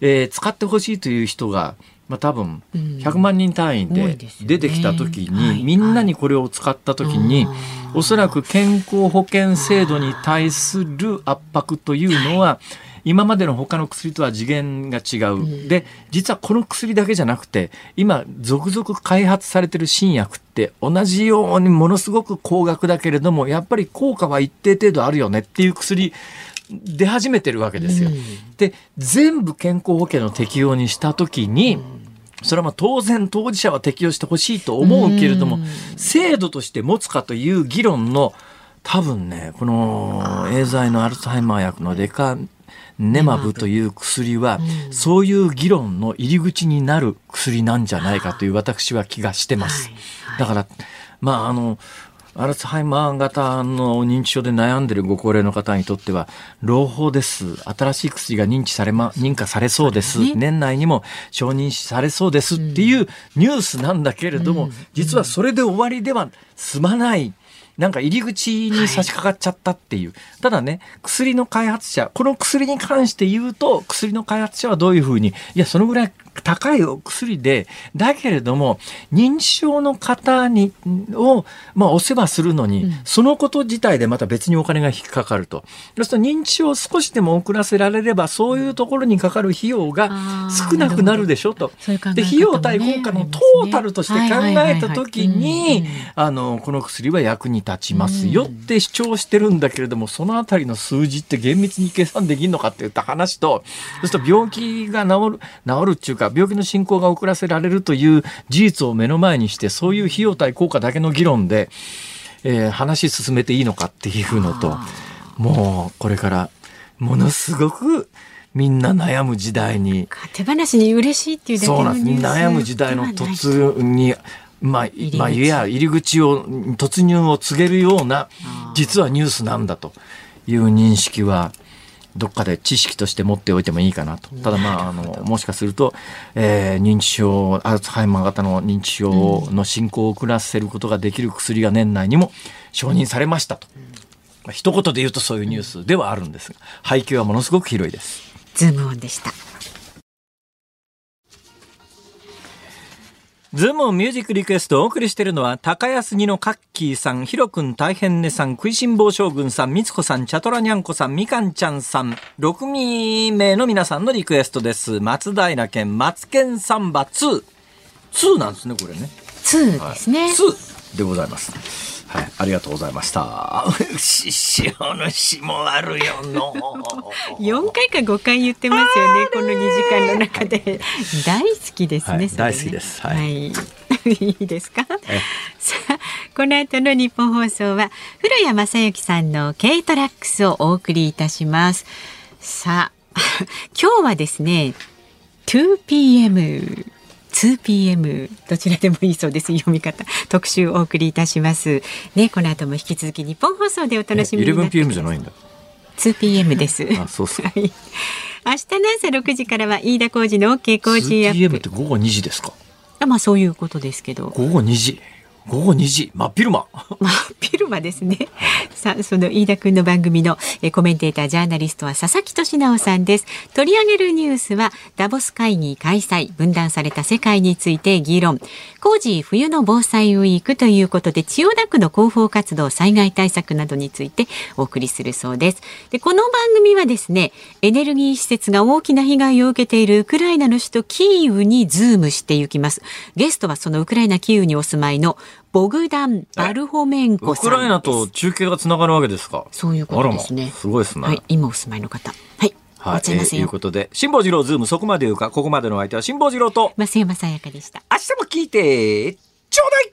[SPEAKER 2] えー、使ってほしいという人がまあ、多分100万人単位で出てきた時に、みんなにこれを使った時に、おそらく健康保険制度に対する圧迫というのは、今までの他の薬とは次元が違う。で、実はこの薬だけじゃなくて、今、続々開発されてる新薬って同じようにものすごく高額だけれども、やっぱり効果は一定程度あるよねっていう薬、出始めてるわけですよ。で、全部健康保険の適用にした時に、それはまあ当然当事者は適用してほしいと思うけれども、制度として持つかという議論の多分ね、このエーザイのアルツハイマー薬のレカネマブという薬は、そういう議論の入り口になる薬なんじゃないかという私は気がしてます。だから、まああの、アルツハイマー型の認知症で悩んでるご高齢の方にとっては、朗報です。新しい薬が認知されま、認可されそうです。ね、年内にも承認されそうですっていうニュースなんだけれども、うん、実はそれで終わりでは済まない。なんか入り口に差し掛かっちゃったっていう。はい、ただね、薬の開発者、この薬に関して言うと、薬の開発者はどういうふうに、いや、そのぐらい高いお薬で、だけれども、認知症の方に、を、まあ、お世話するのに、うん、そのこと自体でまた別にお金が引っかかると。そうすると認知症を少しでも遅らせられれば、そういうところにかかる費用が少なくなるでしょと。で、費用対効果のトータルとして考えたときに、あの、この薬は役に立ちますよって主張してるんだけれども、そのあたりの数字って厳密に計算できるのかって言った話と、そうすると病気が治る、治るっていうか、病気の進行が遅らせられるという事実を目の前にしてそういう費用対効果だけの議論で、えー、話進めていいのかっていうのともうこれからものすごくみんな悩む時代に
[SPEAKER 1] 手放しに嬉しいっていう
[SPEAKER 2] そうなんです。悩む時代の突にまあ、まあ、いや入り口を突入を告げるような実はニュースなんだという認識はどっかで知識として持っておいてもいいかなと。ただまあ、<laughs> あの、もしかすると、えー、認知症、アルツハイマー型の認知症の進行を遅らせることができる薬が年内にも承認されましたと。まあ、一言で言うとそういうニュースではあるんですが、背景はものすごく広いです。
[SPEAKER 1] ズームオンでした。
[SPEAKER 2] ズームミュージックリクエストをお送りしているのは、高安にのカッキーさん、ヒロくん大変ねさん、食いしん坊将軍さん、みつこさん、チャトラニャンコさん、みかんちゃんさん、6名の皆さんのリクエストです。松平県松県サンバ2。2なんですね、これね。
[SPEAKER 1] 2ですね。はい、
[SPEAKER 2] 2でございます。はい、ありがとうございました。師匠のしもあるよの。
[SPEAKER 1] 4回か5回言ってますよね、この2時間の中で。大好きですね、はいね
[SPEAKER 2] 大好きです。はい。はい、<laughs>
[SPEAKER 1] いいですか？さあ、この後の日本放送は、古谷正幸さんの軽トラックスをお送りいたします。さあ、<laughs> 今日はですね、2pm。2pm どちらでもいいそうです。読み方特集をお送りいたします。ねこの後も引き続き日本放送でお楽しみに
[SPEAKER 2] 11pm じゃないんだ。
[SPEAKER 1] 2pm です。
[SPEAKER 2] あそうそう、はい、
[SPEAKER 1] 明日の朝6時からは飯田浩二の OK 工事アッ
[SPEAKER 2] プ。2pm って午後2時ですか？
[SPEAKER 1] あまあそういうことですけど。
[SPEAKER 2] 午後2時午後2時真っ昼間。<laughs>
[SPEAKER 1] 真っ昼間ですね。さあその飯田君の番組のコメンテータージャーナリストは佐々木俊直さんです。取り上げるニュースはダボス会議開催分断された世界について議論。工事冬の防災ウィークということで千代田区の広報活動災害対策などについてお送りするそうです。でこの番組はですねエネルギー施設が大きな被害を受けているウクライナの首都キーウにズームしていきます。ゲストはそのウクライナキーウにお住まいのボグダン・バルホメンコ
[SPEAKER 2] さんウクライナと中継がつながるわけですか？
[SPEAKER 1] そういうことですね。
[SPEAKER 2] すごいですね。
[SPEAKER 1] はい、今お住まいの方。はい。
[SPEAKER 2] はい、と、えー、いうことで、辛坊治郎ズームそこまで言うか、ここまでの相手は辛坊治郎と、
[SPEAKER 1] 増山さやかでした。
[SPEAKER 2] 明日も聞いて、ちょうだい